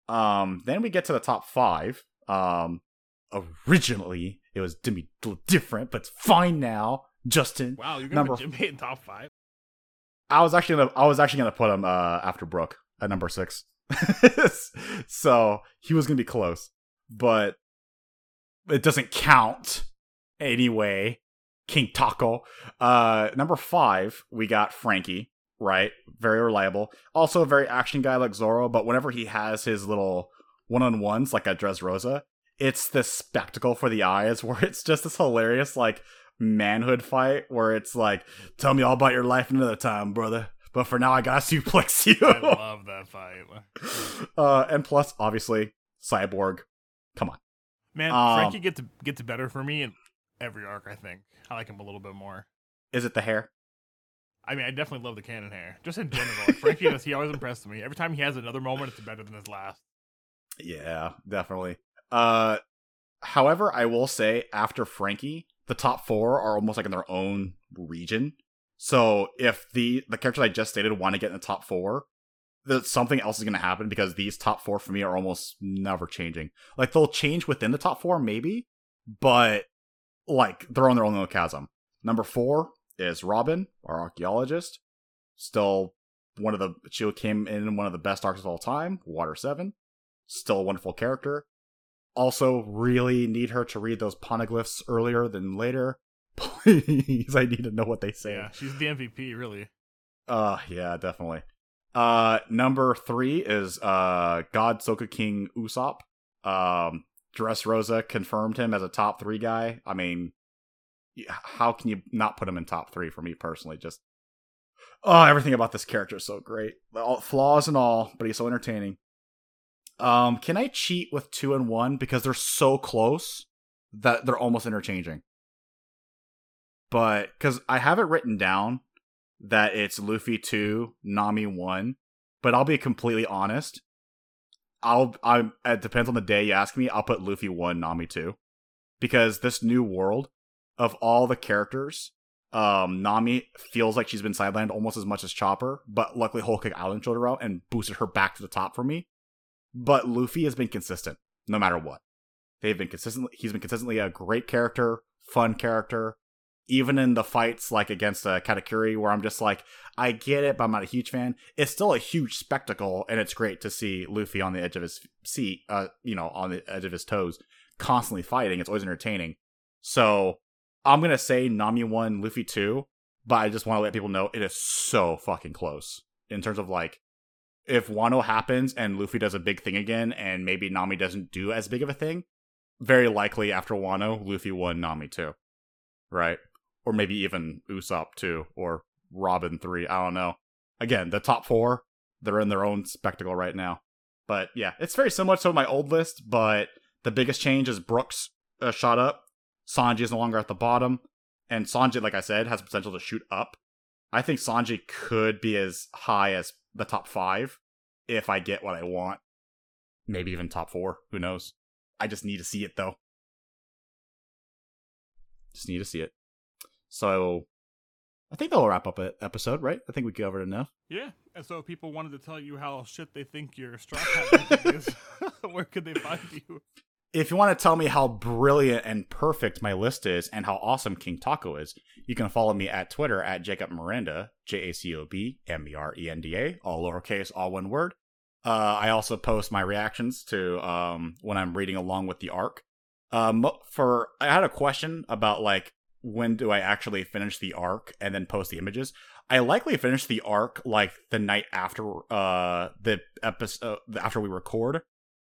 Um, then we get to the top five. Um, originally it was to be different, but it's fine now. Justin, Wow, you're gonna Number- put Jinbei in top five. I was actually gonna I was actually gonna put him uh after Brook at number six. [laughs] so he was gonna be close. But it doesn't count anyway. King Taco. Uh number five, we got Franky, right? Very reliable. Also a very action guy like Zoro, but whenever he has his little one on ones like at Dressrosa, it's this spectacle for the eyes [laughs] where it's just this hilarious like manhood fight where it's like, tell me all about your life another time, brother. But for now, I gotta [laughs] suplex you. I love that fight. [laughs] uh, and plus, obviously, Cyborg, Come on. Man, Um, Franky gets gets better for me in every arc. I think I like him a little bit more. Is it the hair? I mean, I definitely love the cannon hair. Just in general, like Franky does. He always impressed me. Every time he has another moment, it's better than his last. Yeah, definitely. Uh, however, I will say after Franky, the top four are almost like in their own region. So if the the characters I just stated want to get in the top four, that something else is going to happen because these top four for me are almost never changing. Like they'll change within the top four, maybe, but like they're on their own little chasm. Number four is Robin, our archaeologist. Still one of the she came in one of the best arcs of all time, Water Seven. Still a wonderful character. Also, really need her to read those poneglyphs earlier than later. [laughs] Please, I need to know what they say. Yeah, she's the MVP, really. Uh yeah, definitely. Uh number three is uh God Sogeking Usopp. Um Dressrosa confirmed him as a top three guy. I mean how can you not put him in top three for me personally? Just Oh, everything about this character is so great. All, flaws and all, but he's so entertaining. Um, can I cheat with two and one because they're so close that they're almost interchanging? But because I have it written down that it's Luffy two, Nami one, but I'll be completely honest. I'll I it depends on the day you ask me. I'll put Luffy one, Nami two, because this new world of all the characters, um, Nami feels like she's been sidelined almost as much as Chopper, but luckily Whole Cake Island showed her out and boosted her back to the top for me. But Luffy has been consistent no matter what. They've been consistently. He's been consistently a great character, fun character. Even in the fights like against uh, Katakuri, where I'm just like, I get it, but I'm not a huge fan. It's still a huge spectacle, and it's great to see Luffy on the edge of his seat, uh, you know, on the edge of his toes, constantly fighting. It's always entertaining. So I'm gonna say Nami one, Luffy two, but I just want to let people know it is so fucking close in terms of like if Wano happens and Luffy does a big thing again, and maybe Nami doesn't do as big of a thing, very likely after Wano, Luffy won Nami two, right? Or maybe even Usopp two, or Robin three. I don't know. Again, the top four, they're in their own spectacle right now. But yeah, it's very similar to my old list, but the biggest change is Brook's uh, shot up. Sanji is no longer at the bottom, and Sanji, like I said, has potential to shoot up. I think Sanji could be as high as the top five if I get what I want. Maybe even top four. Who knows? I just need to see it though. Just need to see it. So I think that'll wrap up an episode, right? I think we covered enough. Yeah, and so if people wanted to tell you how shit they think your straw [laughs] hat is, [laughs] where could they find you? If you want to tell me how brilliant and perfect my list is and how awesome King Taco is, you can follow me at Twitter at Jacob Merenda, J A C O B M E R E N D A, all lowercase, all one word. Uh, I also post my reactions to um, when I'm reading along with the arc. Um, for I had a question about like when do I actually finish the arc and then post the images. I likely finish the arc like the night after uh the episode after we record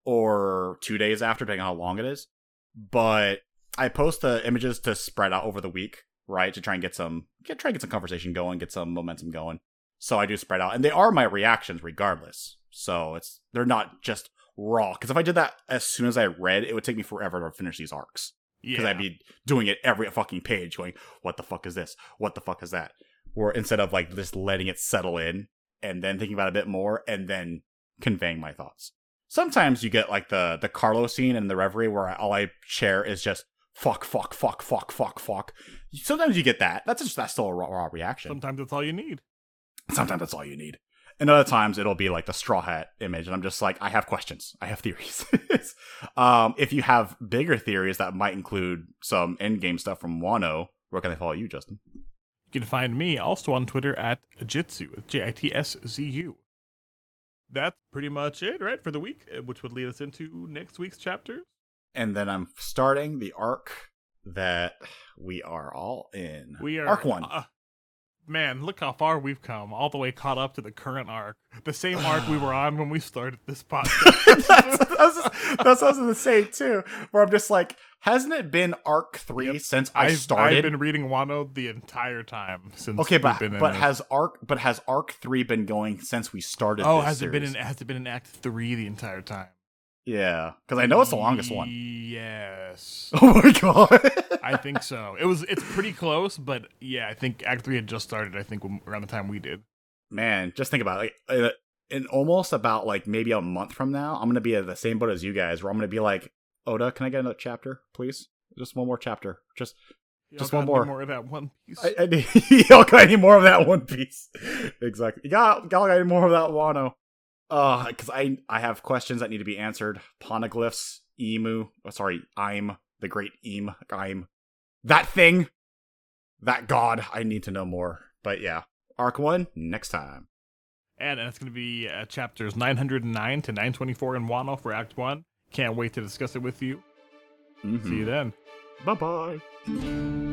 or two days after, depending on how long it is. But I post the images to spread out over the week, right? To try and get some get try and get some conversation going, get some momentum going. So I do spread out, and they are my reactions regardless. So it's they're not just raw. Because if I did that as soon as I read, it would take me forever to finish these arcs. Because Yeah, I'd be doing it every fucking page, going, "What the fuck is this? What the fuck is that?" Or instead of like just letting it settle in and then thinking about it a bit more and then conveying my thoughts. Sometimes you get like the the Charlos scene in the Reverie where all I share is just fuck, fuck, fuck, fuck, fuck, fuck. Sometimes you get that. That's just that's still a raw, raw reaction. sometimes that's all you need. Sometimes that's all you need. And other times it'll be like the straw hat image, and I'm just like, I have questions, I have theories. [laughs] um, if you have bigger theories that might include some end game stuff from Wano, where can they follow you, Justin? You can find me also on Twitter at Jitsu, J I T S Z U. That's pretty much it, right, for the week, uh, which would lead us into next week's chapter. And then I'm starting the arc that we are all in. We are arc one. uh, man, look how far we've come, all the way caught up to the current arc, the same [sighs] arc we were on when we started this [laughs] podcast. that's, that's, that's what I was gonna say too. Where I'm just like, hasn't it been arc three since I I've, started? I've been reading Wano the entire time since. okay, we've but been in but has arc but has arc three been going since we started? oh this has it been series? in has it been in Act three the entire time? Yeah, because I know it's the longest one. Yes. [laughs] Oh my god. I think so. It was. It's pretty close, but yeah, I think Act Three had just started. I think around the time we did. Man, just think about it. Like, uh, in almost about like maybe a month from now, I'm gonna be at the same boat as you guys, where I'm gonna be like, Oda, can I get another chapter, please? Just one more chapter. Just Y'all Just one more. more of that one piece. I, I need, [laughs] y'all got any more of that One Piece? [laughs] exactly. You got, y'all got any more of that Wano? Uh, because I I have questions that need to be answered. Poneglyphs, Emu. Oh, sorry, I'm the great Eam. I'm that thing. That god. I need to know more. But yeah, arc one next time. and it's going to be uh, chapters 909 to 924 in Wano for Act One. Can't wait to discuss it with you. Mm-hmm. See you then. Bye bye.